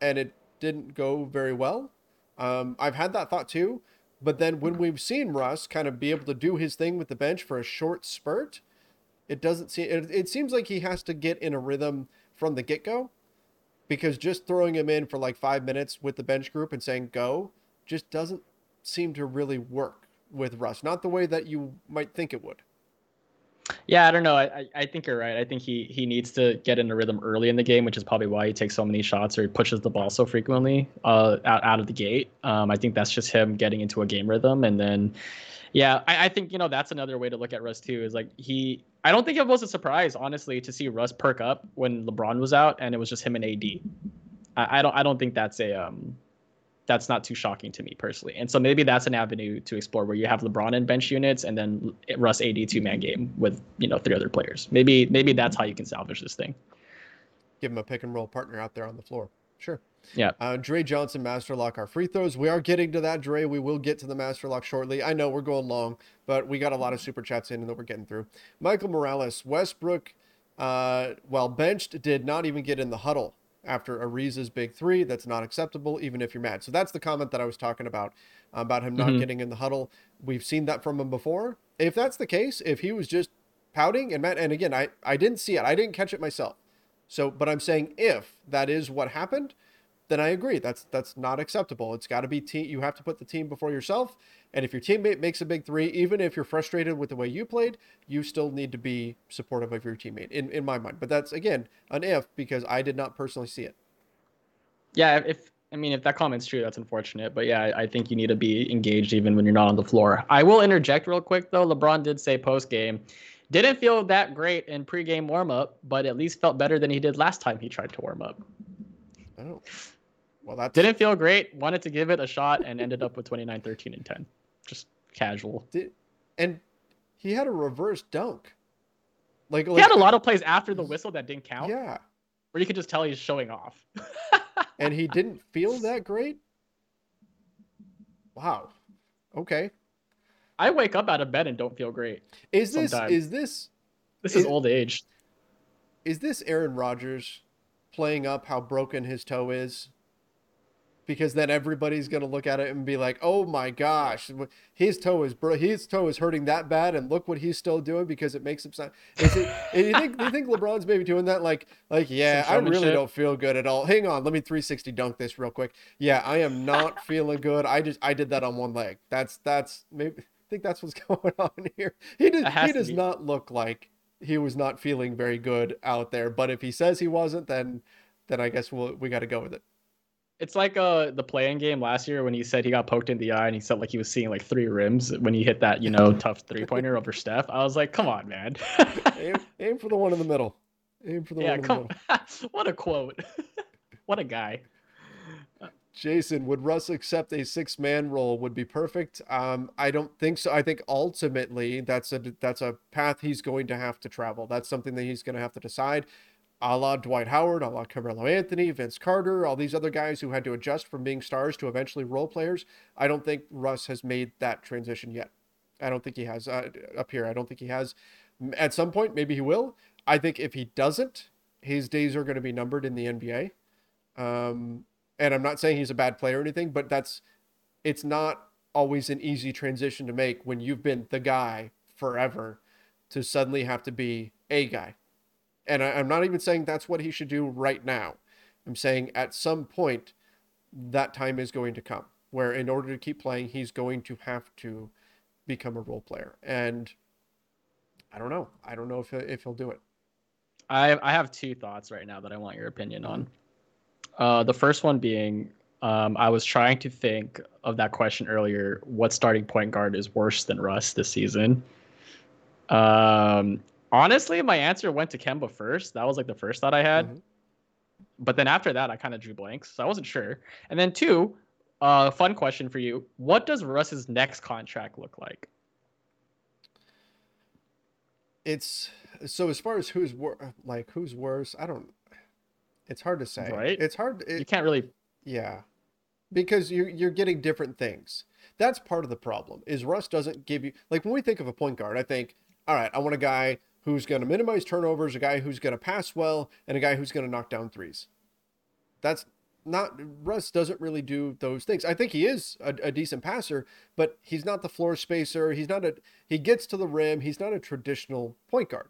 and it didn't go very well. Um, I've had that thought too. But then when we've seen Russ kind of be able to do his thing with the bench for a short spurt, it doesn't seem. It, it seems like he has to get in a rhythm from the get go, because just throwing him in for like five minutes with the bench group and saying go just doesn't seem to really work with Russ. Not the way that you might think it would. Yeah, I don't know. I, I- think you're right. I think he he needs to get in a rhythm early in the game, which is probably why he takes so many shots or he pushes the ball so frequently uh, out out of the gate. Um, I think that's just him getting into a game rhythm, and then, yeah, I, I think you know that's another way to look at Russ too. Is like he. I don't think it was a surprise, honestly, to see Russ perk up when LeBron was out and it was just him and AD. I, I don't I don't think that's a um that's not too shocking to me personally. And so maybe that's an avenue to explore where you have LeBron in bench units and then Russ AD two man game with you know three other players. Maybe maybe that's how you can salvage this thing. Give him a pick and roll partner out there on the floor. Sure. Yeah. Uh, Dre Johnson, Master Lock, our free throws. We are getting to that, Dre. We will get to the Master Lock shortly. I know we're going long, but we got a lot of super chats in and that we're getting through. Michael Morales, Westbrook, uh, while benched, did not even get in the huddle after Ariza's big three. That's not acceptable, even if you're mad. So that's the comment that I was talking about, about him not Mhm. getting in the huddle. We've seen that from him before. If that's the case, if he was just pouting and mad, and again, I, I didn't see it, I didn't catch it myself. So, but I'm saying if that is what happened, then I agree. That's that's not acceptable. It's got to be team. You have to put the team before yourself. And if your teammate makes a big three, even if you're frustrated with the way you played, you still need to be supportive of your teammate. In in my mind, but that's again an if because I did not personally see it. Yeah, if I mean if that comment's true, that's unfortunate. But yeah, I, I think you need to be engaged even when you're not on the floor. I will interject real quick though. LeBron did say post game. Didn't feel that great in pregame warm up, but at least felt better than he did last time he tried to warm up. Oh. Well, that Didn't feel great. Wanted to give it a shot and ended up with 29, 13, and 10. Just casual. did, and he had a reverse dunk. Like, He had a lot of plays after the whistle that didn't count, yeah, where you could just tell he's showing off. <laughs> and he didn't feel that great. Wow. Okay. I wake up out of bed and don't feel great. Is this Sometimes. is this This is It- old age. is this Aaron Rodgers playing up how broken his toe is? Because then everybody's gonna look at it and be like, "Oh my gosh, his toe is bro- his toe is hurting that bad, and look what he's still doing because it makes him sound." Is it? <laughs> and you think you think LeBron's maybe doing that? Like, like yeah, I really don't feel good at all. Hang on, let me 360 dunk this real quick. Yeah, I am not <laughs> feeling good. I just I did that on one leg. That's that's maybe I think that's what's <laughs> going on here. He does he does be. not look like he was not feeling very good out there. But if he says he wasn't, then then I guess we'll we got to go with it. It's like uh the play-in game last year when he said he got poked in the eye and he felt like he was seeing like three rims when he hit that, you know, <laughs> tough three pointer over Steph. I was like, come on, man. Aim, aim for the one in the middle. Aim for the yeah, one in the come middle. <laughs> what a quote. <laughs> what a guy. Jason, would Russ accept a six man role? Would be perfect. Um, I don't think so. I think ultimately that's a that's a path he's going to have to travel. That's something that he's going to have to decide. A la Dwight Howard, a la Carmelo Anthony, Vince Carter, all these other guys who had to adjust from being stars to eventually role players. I don't think Russ has made that transition yet. I don't think he has uh, up here. I don't think he has. At some point, maybe he will. I think if he doesn't, his days are going to be numbered in the NBA. Um, and I'm not saying he's a bad player or anything, but that's it's not always an easy transition to make when you've been the guy forever to suddenly have to be a guy. And I, I'm not even saying that's what he should do right now. I'm saying at some point that time is going to come where in order to keep playing, he's going to have to become a role player. And I don't know. I don't know if if he'll do it. I I have two thoughts right now that I want your opinion on. Uh, the first one being, um, I was trying to think of that question earlier. What starting point guard is worse than Russ this season? Um, honestly, my answer went to Kemba first. That was like the first thought I had. Mhm. But then after that, I kind of drew blanks, so I wasn't sure. And then two, uh, fun question for you: What does Russ's next contract look like? it's so as far as who's wor- like who's worse i don't it's hard to say Right? it's hard You can't really. yeah because you're you're getting different things that's part of the problem is russ doesn't give you like when we think of a point guard i think all right i want a guy who's going to minimize turnovers a guy who's going to pass well and a guy who's going to knock down threes that's not Russ doesn't really do those things. I think he is a, a decent passer, but he's not the floor spacer. He's not a he gets to the rim. He's not a traditional point guard.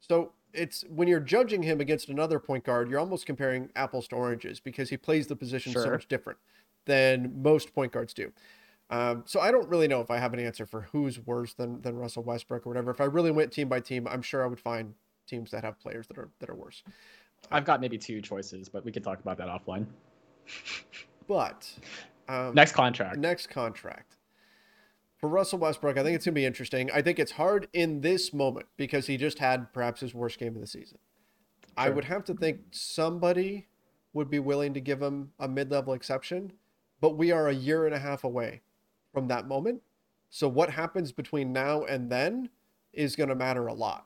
So it's when you're judging him against another point guard, you're almost comparing apples to oranges because he plays the position so much different than most point guards do. Um, so I don't really know if I have an answer for who's worse than than Russell Westbrook or whatever. If I really went team by team, I'm sure I would find teams that have players that are that are worse. I've got maybe two choices, but we can talk about that offline. But um, Next contract. next contract for Russell Westbrook, I think it's going to be interesting. I think it's hard in this moment because he just had perhaps his worst game of the season. I would have to think somebody would be willing to give him a mid-level exception, but we are a year and a half away from that moment. So what happens between now and then is going to matter a lot.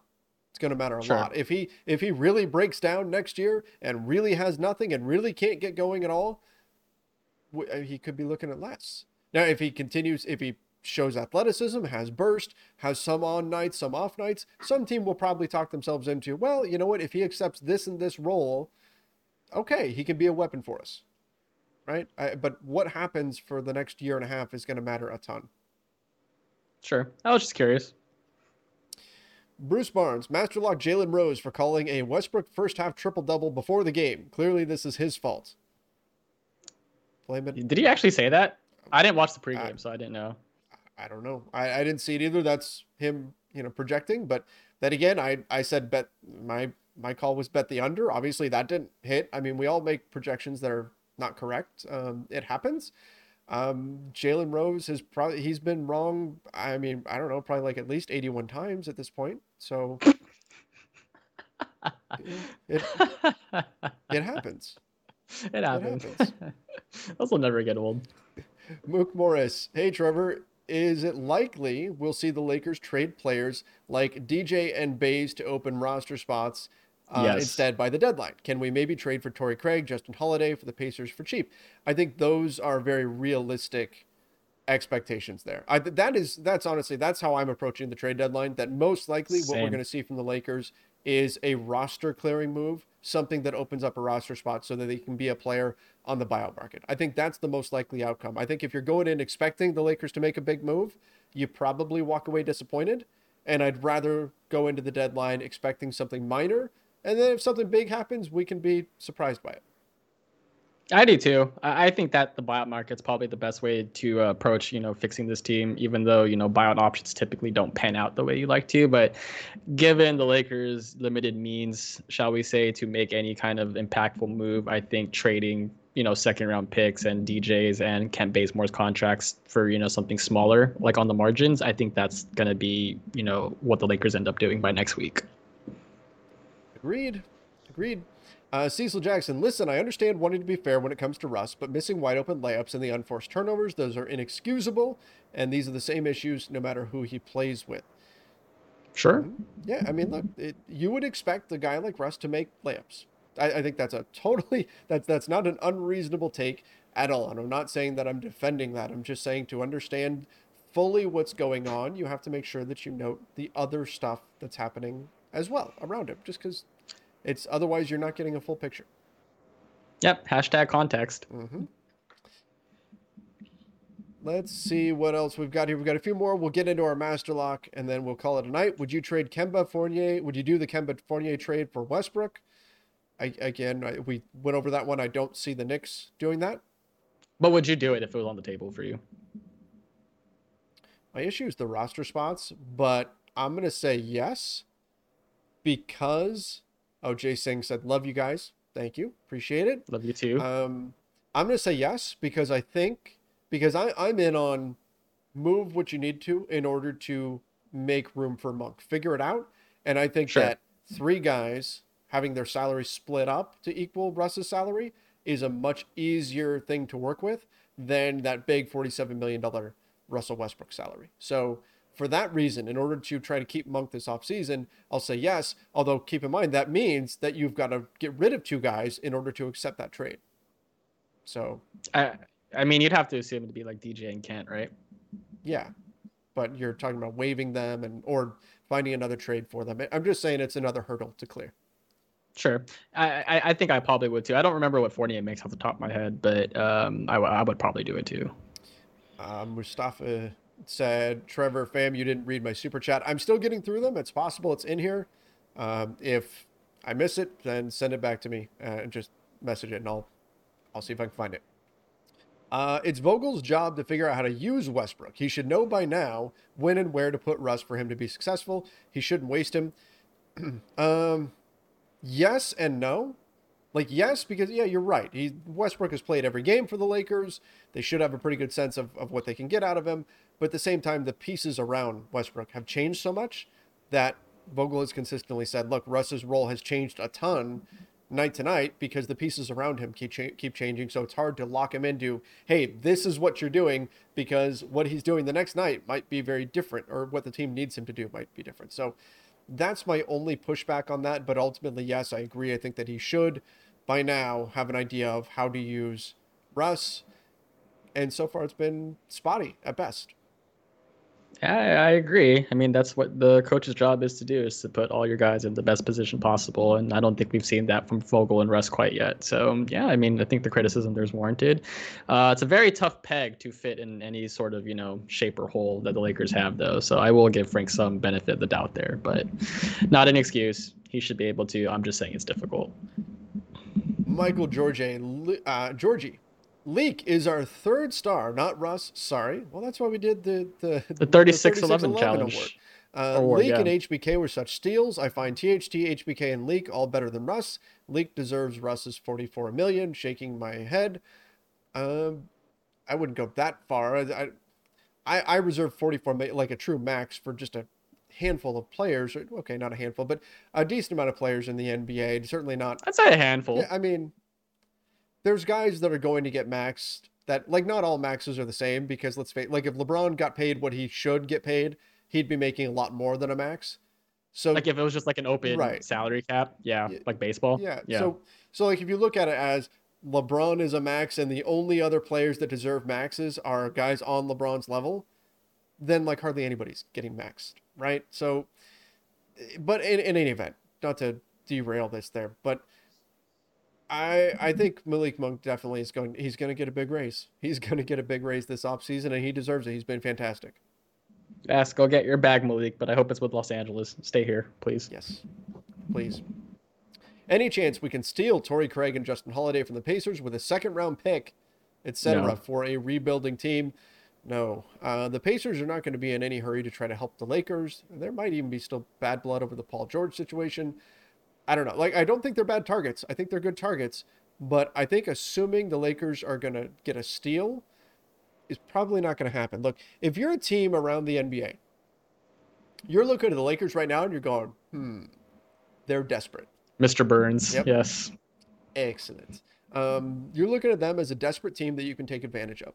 It's going to matter a Sure. lot. If he if he really breaks down next year and really has nothing and really can't get going at all, uh, he could be looking at less. Now, if he continues, if he shows athleticism, has burst, has some on nights, some off nights, some team will probably talk themselves into, well, you know what? If he accepts this and this role, okay, he can be a weapon for us, right? I, but what happens for the next year and a half is going to matter a ton. Sure. I was just curious. Bruce Barnes, Master Lock Jalen Rose for calling a Westbrook first half triple double before the game. Clearly, this is his fault. blame it. Did he actually say that? I didn't watch the pregame, Uh, so I didn't know. I don't know. I, I didn't see it either. That's him, you know, projecting. But then again, I I said bet my my call was bet the under. Obviously, that didn't hit. I mean, we all make projections that are not correct. Um, it happens. Um, Jalen Rose has probably he's been wrong. I mean, I don't know, probably like at least eighty one times at this point. So <laughs> it it happens. it happens. happens. <laughs> Those will never get old. Mook Morris. Hey, Trevor. Is it likely we'll see the Lakers trade players like DJ and Bays to open roster spots uh, Yes. instead by the deadline? Can we maybe trade for Torrey Craig, Justin Holiday for the Pacers for cheap? I think those are very realistic expectations there. I, that is that's honestly that's how I'm approaching the trade deadline. That most likely what we're going to see from the Lakers is a roster clearing move, something that opens up a roster spot so that they can be a player on the buyout market. I think that's the most likely outcome. I think if you're going in expecting the Lakers to make a big move, you probably walk away disappointed. And I'd rather go into the deadline expecting something minor. And then if something big happens, we can be surprised by it. I do too. I think that the buyout market's probably the best way to uh, approach, you know, fixing this team. Even though you know buyout options typically don't pan out the way you like to, but given the Lakers' limited means, shall we say, to make any kind of impactful move, I think trading, you know, second round picks and DJs and Kent Bazemore's contracts for you know something smaller, like on the margins, I think that's gonna be you know what the Lakers end up doing by next week. Agreed. Agreed. Uh, Cecil Jackson, listen, I understand wanting to be fair when it comes to Russ, but missing wide open layups and the unforced turnovers, those are inexcusable. And these are the same issues no matter who he plays with. Sure. Yeah, I mean, look, it, you would expect a guy like Russ to make layups. I, I think that's a totally <laughs> that's that's not an unreasonable take at all. And I'm not saying that I'm defending that. I'm just saying to understand fully what's going on, you have to make sure that you note the other stuff that's happening as well around him. Just because it's otherwise you're not getting a full picture. Yep. Hashtag context. Mm-hmm. Let's see what else we've got here. We've got a few more. We'll get into our master lock and then we'll call it a night. Would you trade Kemba Fournier? Would you do the Kemba Fournier trade for Westbrook? I, again, I, we went over that one. I don't see the Knicks doing that. But would you do it if it was on the table for you? My issue is the roster spots, but I'm going to say yes because, oh, Jay Singh said, love you guys. Thank you. Appreciate it. Love you too. Um, I'm going to say yes because I think because I, I'm in on move what you need to in order to make room for Monk. Figure it out, and I think Sure. that three guys having their salary split up to equal Russ's salary is a much easier thing to work with than that big $47 million Russell Westbrook salary. So for that reason, in order to try to keep Monk this offseason, I'll say yes. Although keep in mind that means that you've got to get rid of two guys in order to accept that trade. So I I mean, you'd have to assume it'd be like DJ and Kent, right? yeah, but you're talking about waiving them and or finding another trade for them. I'm just saying it's another hurdle to clear. Sure. I, I I think I probably would too. I don't remember what Fournier makes off the top of my head, but um, I, w- I would probably do it too. Uh, Mustafa said, Trevor, fam, you didn't read my super chat. I'm still getting through them. It's possible it's in here. Um, if I miss it, then send it back to me uh, and just message it, and I'll I'll see if I can find it. Uh, it's Vogel's job to figure out how to use Westbrook. He should know by now when and where to put Russ for him to be successful. He shouldn't waste him. <clears throat> um, yes and no. Like yes, because yeah, you're right. He Westbrook has played every game for the Lakers. They should have a pretty good sense of, of what they can get out of him. But at the same time, the pieces around Westbrook have changed so much that Vogel has consistently said, look, Russ's role has changed a ton night to night because the pieces around him keep cha- keep changing. So it's hard to lock him into, hey, this is what you're doing because what he's doing the next night might be very different, or what the team needs him to do might be different. So that's my only pushback on that. But ultimately, yes, I agree. I think that he should, by now, have an idea of how to use Russ. And so far, it's been spotty at best. Yeah, I, I agree. I mean, that's what the coach's job is to do is to put all your guys in the best position possible, and I don't think we've seen that from Vogel and Russ quite yet. So yeah, I mean, I think the criticism there's warranted. Uh, it's a very tough peg to fit in any sort of you know shape or hole that the Lakers have, though. So I will give Frank some benefit of the doubt there, but not an excuse. He should be able to. I'm just saying it's difficult. Michael Georgie, uh, Georgie Leak is our third star, not Russ. Sorry. Well, that's why we did the the, The 3611 award. challenge. Uh, Award, Leak and. HBK were such steals. I find THT, HBK, and Leak all better than Russ. Leak deserves Russ's 44 million. Shaking my head. Um, I wouldn't go that far. I, I, I reserve 44 million, like a true max for just a handful of players. Okay, not a handful, but a decent amount of players in the NBA. Certainly not I'd say a handful. yeah, I mean, there's guys that are going to get maxed that like not all maxes are the same because let's face like if LeBron got paid what he should get paid, he'd be making a lot more than a max. So like if it was just like an open Right. salary cap, yeah, Yeah. like baseball. yeah, yeah. so so like if you look at it as LeBron is a max and the only other players that deserve maxes are guys on LeBron's level, then like hardly anybody's getting maxed, right? So but in, in any event, not to derail this there, but I I think Malik Monk definitely is going he's going to get a big raise. He's going to get a big raise this offseason and he deserves it. He's been fantastic. Ask, go get your bag, Malik, but I hope it's with Los Angeles. Stay here, please. Yes. Please. Any chance we can steal Torrey Craig and Justin Holiday from the Pacers with a second round pick, etc., No. for a rebuilding team? No. Uh, the Pacers are not going to be in any hurry to try to help the Lakers. There might even be still bad blood over the Paul George situation. I don't know. Like, I don't think they're bad targets. I think they're good targets. But I think assuming the Lakers are going to get a steal is probably not going to happen. Look, if you're a team around the NBA, you're looking at the Lakers right now and you're going, hmm, they're desperate. Mr. Burns. Yep. Yes. Excellent. Um, you're looking at them as a desperate team that you can take advantage of.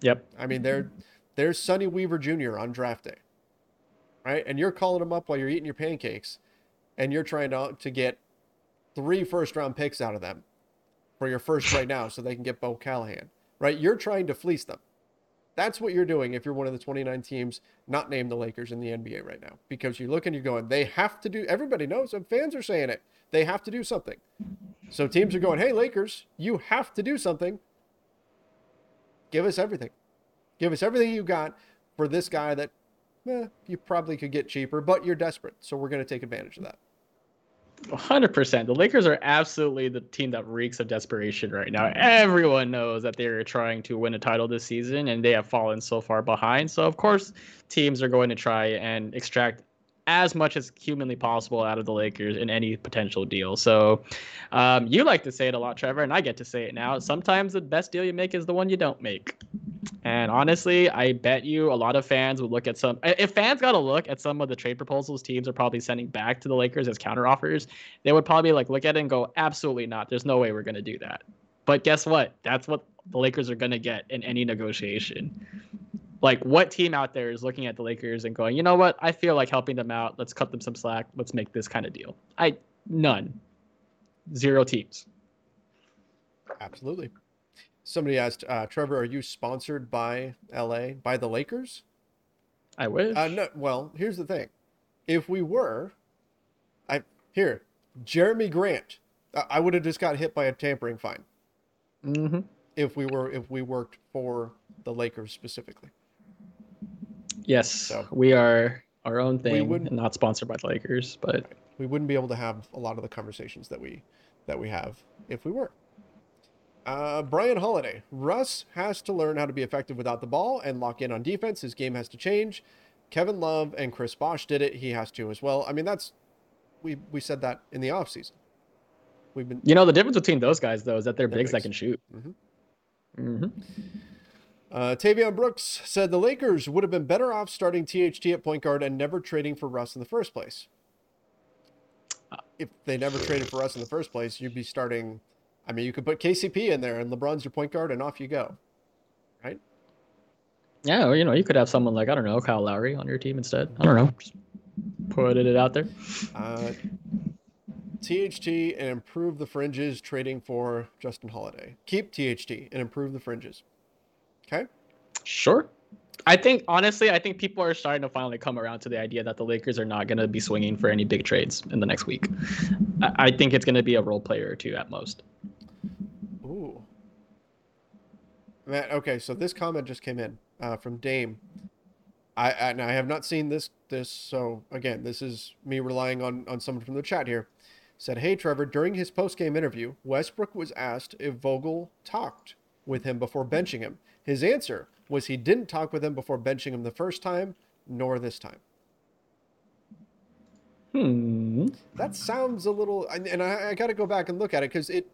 Yep. I mean, they're they're Sonny Weaver Jr. on draft day, right? And you're calling them up while you're eating your pancakes, and you're trying to to get three first round picks out of them for your first right now, so they can get Bo Callahan, right? You're trying to fleece them. That's what you're doing if you're one of the 29 teams not named the Lakers in the NBA right now, because you look and you're going, they have to do. Everybody knows, and fans are saying it. They have to do something. So teams are going, hey Lakers, you have to do something. Give us everything. Give us everything you got for this guy that eh, you probably could get cheaper, but you're desperate. So we're going to take advantage of that. 100%. The Lakers are absolutely the team that reeks of desperation right now. Everyone knows that they're trying to win a title this season and they have fallen so far behind. So, of course, teams are going to try and extract as much as humanly possible out of the Lakers in any potential deal. So, um, you like to say it a lot, Trevor, and I get to say it now. Sometimes the best deal you make is the one you don't make. And honestly, I bet you a lot of fans would look at some. If fans got a look at some of the trade proposals teams are probably sending back to the Lakers as counteroffers, they would probably like look at it and go, "Absolutely not. There's no way we're going to do that." But guess what? That's what the Lakers are going to get in any negotiation. Like, what team out there is looking at the Lakers and going, "You know what? I feel like helping them out. Let's cut them some slack. Let's make this kind of deal." I none, zero teams. Absolutely. Somebody asked, uh, Trevor, are you sponsored by LA, by the Lakers? I wish. Uh, no, well, here's the thing. If we were, I here, Jeremy Grant, I, I would have just got hit by a tampering fine hmm if we were if we worked for the Lakers specifically. Yes, So- we are our own thing and not sponsored by the Lakers, but We wouldn't be able to have a lot of the conversations that we that we have if we were. Uh, Brian Holiday. Russ has to learn how to be effective without the ball and lock in on defense. His game has to change. Kevin Love and Chris Bosh did it. He has to as well. I mean, that's we we said that in the offseason. We've been you know the difference between those guys though is that they're They're bigs that can shoot. Mhm. hmm Uh, Tavion Brooks said the Lakers would have been better off starting THT at point guard and never trading for Russ in the first place. If they never traded for Russ in the first place, you'd be starting. I mean, you could put KCP in there and LeBron's your point guard, and off you go. Right? Yeah, or, you know you could have someone like I don't know Kyle Lowry on your team instead. I don't know, just putting it out there. Uh, THT and improve the fringes, trading for Justin Holiday. Keep THT and improve the fringes. Okay. Sure. I think honestly, I think people are starting to finally come around to the idea that the Lakers are not going to be swinging for any big trades in the next week. I, think it's going to be a role player or two at most. Ooh. Matt, okay, so this comment just came in uh, from Dame. I, I I have not seen this this so again, this is me relying on on someone from the chat here. Said, "Hey Trevor, during his post-game interview, Westbrook was asked if Vogel talked with him before benching him. His answer was he didn't talk with him before benching him the first time, nor this time. Hmm. That sounds a little, and I, I got to go back and look at it because it,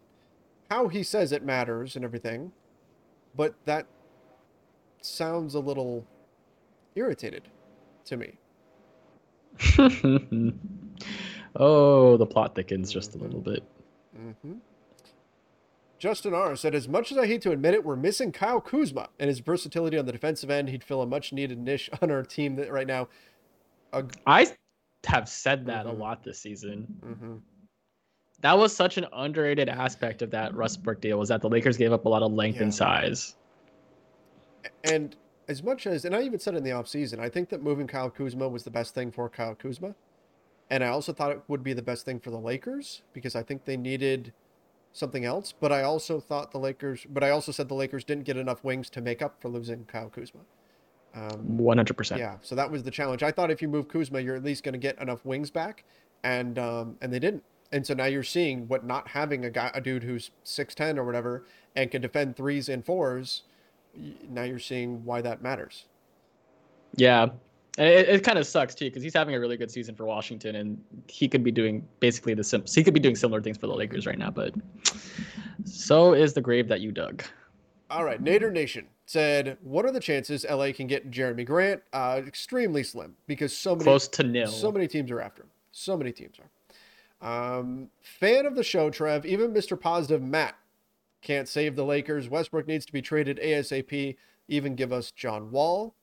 how he says it matters and everything, but that sounds a little irritated to me. <laughs> oh, the plot thickens just a little bit. Justin R said, as much as I hate to admit it, we're missing Kyle Kuzma and his versatility on the defensive end. He'd fill a much needed niche <laughs> on our team that right now. I have said that Mhm. a lot this season. mhm. That was such an underrated aspect of that Westbrook deal was that the Lakers gave up a lot of length Yeah. and size. And as much as, and I even said in the offseason, I think that moving Kyle Kuzma was the best thing for Kyle Kuzma. And I also thought it would be the best thing for the Lakers because I think they needed something else. But I also thought the Lakers, but I also said the Lakers didn't get enough wings to make up for losing Kyle Kuzma. Um, 100%. yeah, so that was the challenge. I thought if you move Kuzma, you're at least going to get enough wings back, and um, and they didn't. And so now you're seeing what not having a guy, a dude who's six ten or whatever, and can defend threes and fours. Now you're seeing why that matters. Yeah. And it, it kind of sucks too because he's having a really good season for Washington and he could be doing basically the sim- he could be doing similar things for the Lakers right now, but so is the grave that you dug. All right, Nader Nation said, "What are the chances LA can get Jerami Grant? Uh, extremely slim because so many Close to nil. So many teams are after him. So many teams are. Um, fan of the show, Trev. Even Mr. Positive Matt can't save the Lakers. Westbrook needs to be traded ASAP. Even give us John Wall.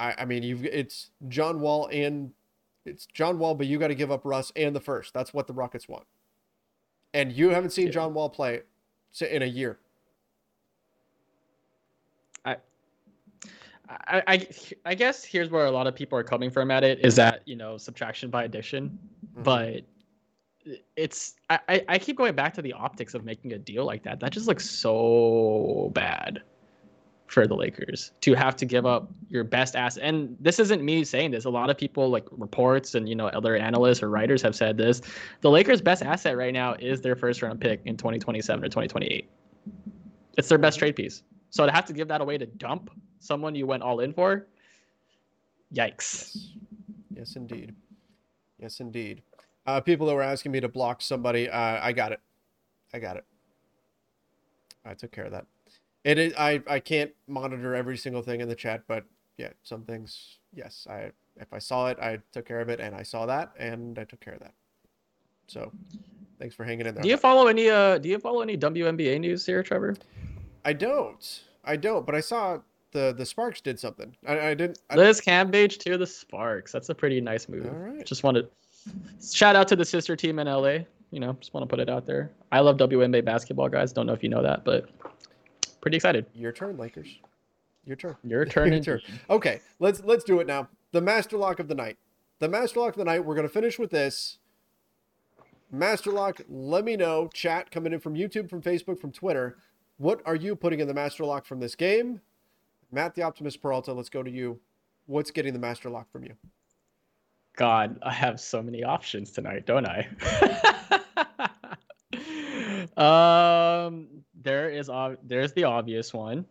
I, I mean, you've it's John Wall and it's John Wall, but you got to give up Russ and the first. That's what the Rockets want. And you haven't seen Yeah. John Wall play in a year. I, I I guess here's where a lot of people are coming from at it is that you know subtraction by addition, mm-hmm. but it's I I keep going back to the optics of making a deal like that. That just looks so bad for the Lakers to have to give up your best asset. And this isn't me saying this. A lot of people like reports and you know other analysts or writers have said this. The Lakers' best asset right now is their first round pick in 2027 or 2028. It's their best trade piece. So to have to give that away to dump someone you went all in for, yikes. Yes. Yes, indeed. Yes, indeed. Uh, people that were asking me to block somebody, uh, I got it. I got it. I took care of that. It is. I I can't monitor every single thing in the chat, but yeah, some things. Yes, I if I saw it, I took care of it, and I saw that, and I took care of that. So, thanks for hanging in there. Do you follow any uh do you follow any WNBA news here, Trevor? I don't. I don't. But I saw the the Sparks did something. I, I didn't. I, Liz Cambage to the Sparks. That's a pretty nice move. All right. Just wanted shout out to the sister team in LA. You know, just want to put it out there. I love WNBA basketball, guys. Don't know if you know that, but pretty excited. your turn, Lakers. Your turn. Your <laughs> turn. Your turn. Okay, let's let's do it now. The master lock of the night. The master lock of the night. We're gonna finish with this. Master lock. Let me know. Chat coming in from YouTube, from Facebook, from Twitter. What are you putting in the master lock from this game? Matt the Optimist Peralta. Let's go to you. What's getting the master lock from you? God, I have so many options tonight, don't I? there <laughs> uh, is ob- there's the obvious one.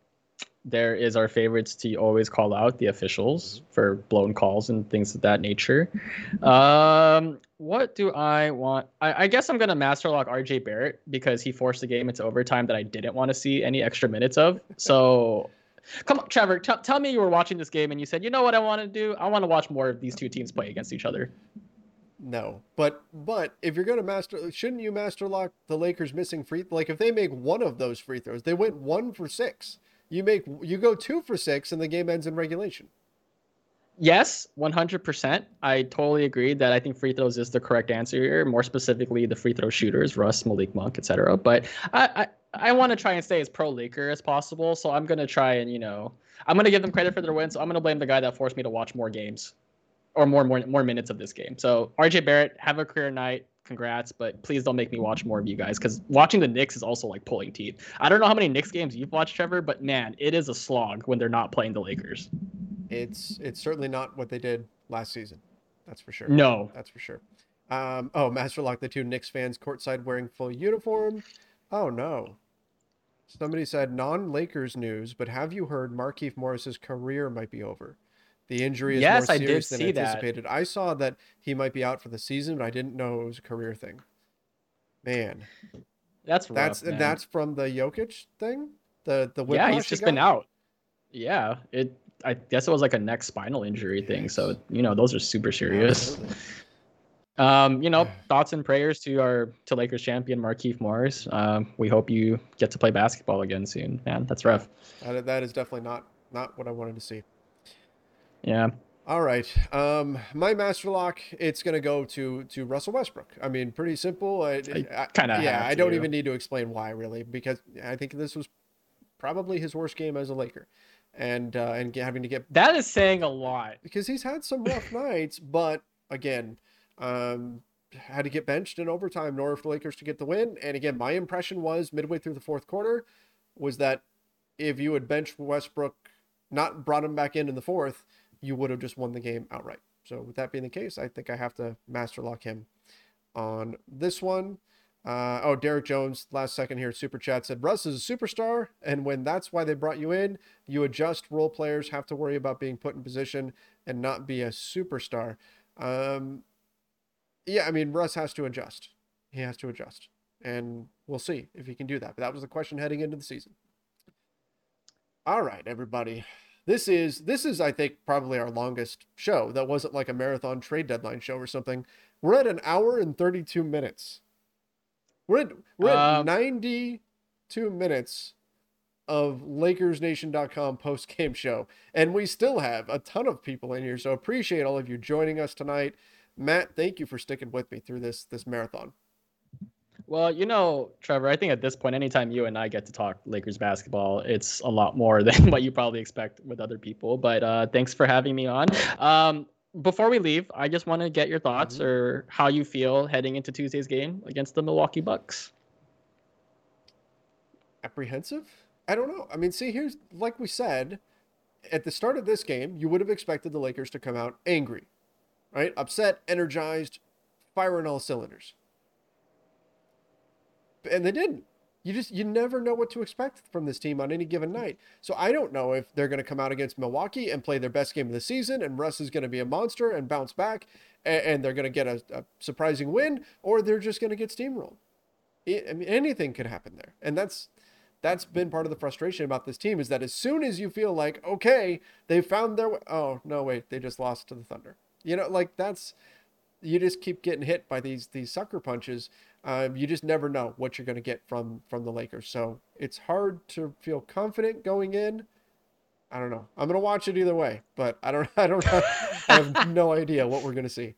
There is our favorites to always call out the officials for blown calls and things of that nature. Um, what do I want? I, I guess I'm gonna master lock RJ Barrett because he forced the game into overtime that I didn't want to see any extra minutes of. So Come on, Trevor. T- tell me you were watching this game and you said, you know what I want to do? I want to watch more of these two teams play against each other. No, but but if you're gonna master, shouldn't you master lock the Lakers missing free? Like if they make one of those free throws, they went one for six. You make you go two for six, and the game ends in regulation. Yes, 100%. I totally agree that I think free throws is the correct answer here. More specifically, the free throw shooters, Russ, Malik Monk, etc. But I, I, I want to try and stay as pro Laker as possible. So I'm going to try and, you know, I'm going to give them credit for their win. So I'm going to blame the guy that forced me to watch more games or more, more, more minutes of this game. So RJ Barrett, have a career night. Congrats, but please don't make me watch more of you guys because watching the Knicks is also like pulling teeth. I don't know how many Knicks games you've watched, Trevor, but man, it is a slog when they're not playing the Lakers. It's it's certainly not what they did last season. That's for sure. No, That's for sure. Um, oh, Master Lock, the two Knicks fans courtside wearing full uniform. Oh no. Somebody said non-Lakers news, but have you heard Markieff Morris's career might be over? The injury is Yes, more I did serious than see that. anticipated. I saw that he might be out for the season, but I didn't know it was a career thing. Man, That's rough, that's man. that's from the Jokic thing. The the yeah. He's he just been out. Yeah, it. I guess it was like a neck spinal injury thing. So you know those are super serious. Um, you know, <sighs> thoughts and prayers to our to Lakers champion Markieff Morris. Um, we hope you get to play basketball again soon, man. That's rough. That, that is definitely not not what I wanted to see. Yeah. All right. Um, my master lock, it's gonna go to to Russell Westbrook. I mean, pretty simple. I, I kinda yeah. have I don't to. even need to explain why, really, because I think this was probably his worst game as a Laker, and uh, and having to get That is saying a lot. because he's had some rough <laughs> nights, but again, um, had to get benched in overtime in order for the Lakers to get the win. And again, my impression was midway through the fourth quarter was that if you had benched Westbrook, not brought him back in in the fourth, you would have just won the game outright. So with that being the case, I think I have to master lock him on this one. Uh, oh, Derek Jones, last second here, super chat said Russ is a superstar, and when that's why they brought you in, you adjust. Role players have to worry about being put in position and not be a superstar. Um, yeah, I mean Russ has to adjust. He has to adjust, and we'll see if he can do that. But that was the question heading into the season. All right, everybody. This is this is I think probably our longest show. That wasn't like a marathon trade deadline show or something. We're at an hour and 32 minutes. We're at we're at Um, 92 minutes of LakersNation.com post game show, and we still have a ton of people in here. So appreciate all of you joining us tonight. Matt, thank you for sticking with me through this this marathon. Well, you know, Trevor, I think at this point, anytime you and I get to talk Lakers basketball, it's a lot more <laughs> than what you probably expect with other people. But uh, thanks for having me on. Um, before we leave, I just want to get your thoughts Mm-hmm. or how you feel heading into Tuesday's game against the Milwaukee Bucks. apprehensive? I don't know. I mean, see, here's like we said at the start of this game, you would have expected the Lakers to come out angry, right? Upset, energized, fire firing all cylinders. And they didn't. You just you never know what to expect from this team on any given night. So I don't know if they're going to come out against Milwaukee and play their best game of the season, and Russ is going to be a monster and bounce back, and, and they're going to get a, a surprising win, or they're just going to get steamrolled. I I mean, anything could happen there, and that's that's been part of the frustration about this team is that as soon as you feel like okay they found their way oh no wait they just lost to the thunder you know like that's you just keep getting hit by these these sucker punches um, you just never know what you're going to get from from the lakers so it's hard to feel confident going in i don't know i'm going to watch it either way but i don't <laughs> i don't have, i have <laughs> no idea what we're going to see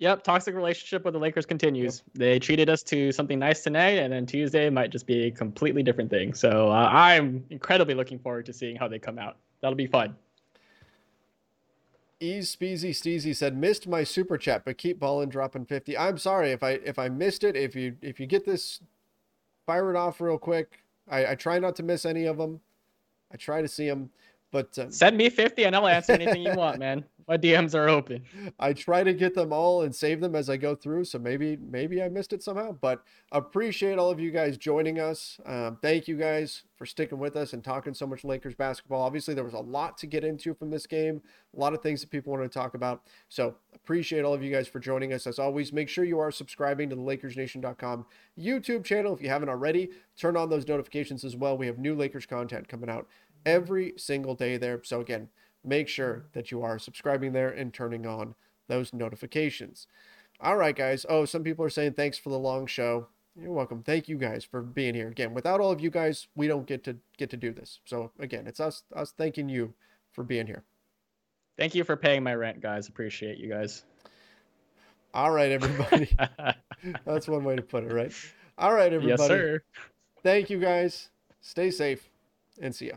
Yep, toxic relationship with the Lakers continues. They treated us to something nice tonight, and then Tuesday might just be a completely different thing. So uh, I'm incredibly looking forward to seeing how they come out. That'll be fun. Ease Speezy Steezy said missed my super chat, but keep balling dropping fifty. I'm sorry if I if I missed it. If you if you get this, fire it off real quick. I, I try not to miss any of them. I try to see them, but uh, Send me 50 and I'll answer anything you want, man. <laughs> My DMs are open. I try to get them all and save them as I go through. So maybe maybe I missed it somehow, but appreciate all of you guys joining us. Um, thank you guys for sticking with us and talking so much Lakers basketball. Obviously, there was a lot to get into from this game, a lot of things that people wanted to talk about. So appreciate all of you guys for joining us. As always, make sure you are subscribing to the LakersNation.com YouTube channel if you haven't already. Turn on those notifications as well. We have new Lakers content coming out every single day there. So again, make sure mm-hmm. that you are subscribing there and turning on those notifications. All right, guys. Oh, some people are saying thanks for the long show. You're welcome. Thank you guys for being here. Again, without all of you guys, we don't get to get to do this. So again, it's us us thanking you for being here. Thank you for paying my rent, guys. Appreciate you guys. All right, everybody. <laughs> <laughs> That's one way to put it, right? All right, everybody. yes, sir. Thank you guys. Stay safe and see ya.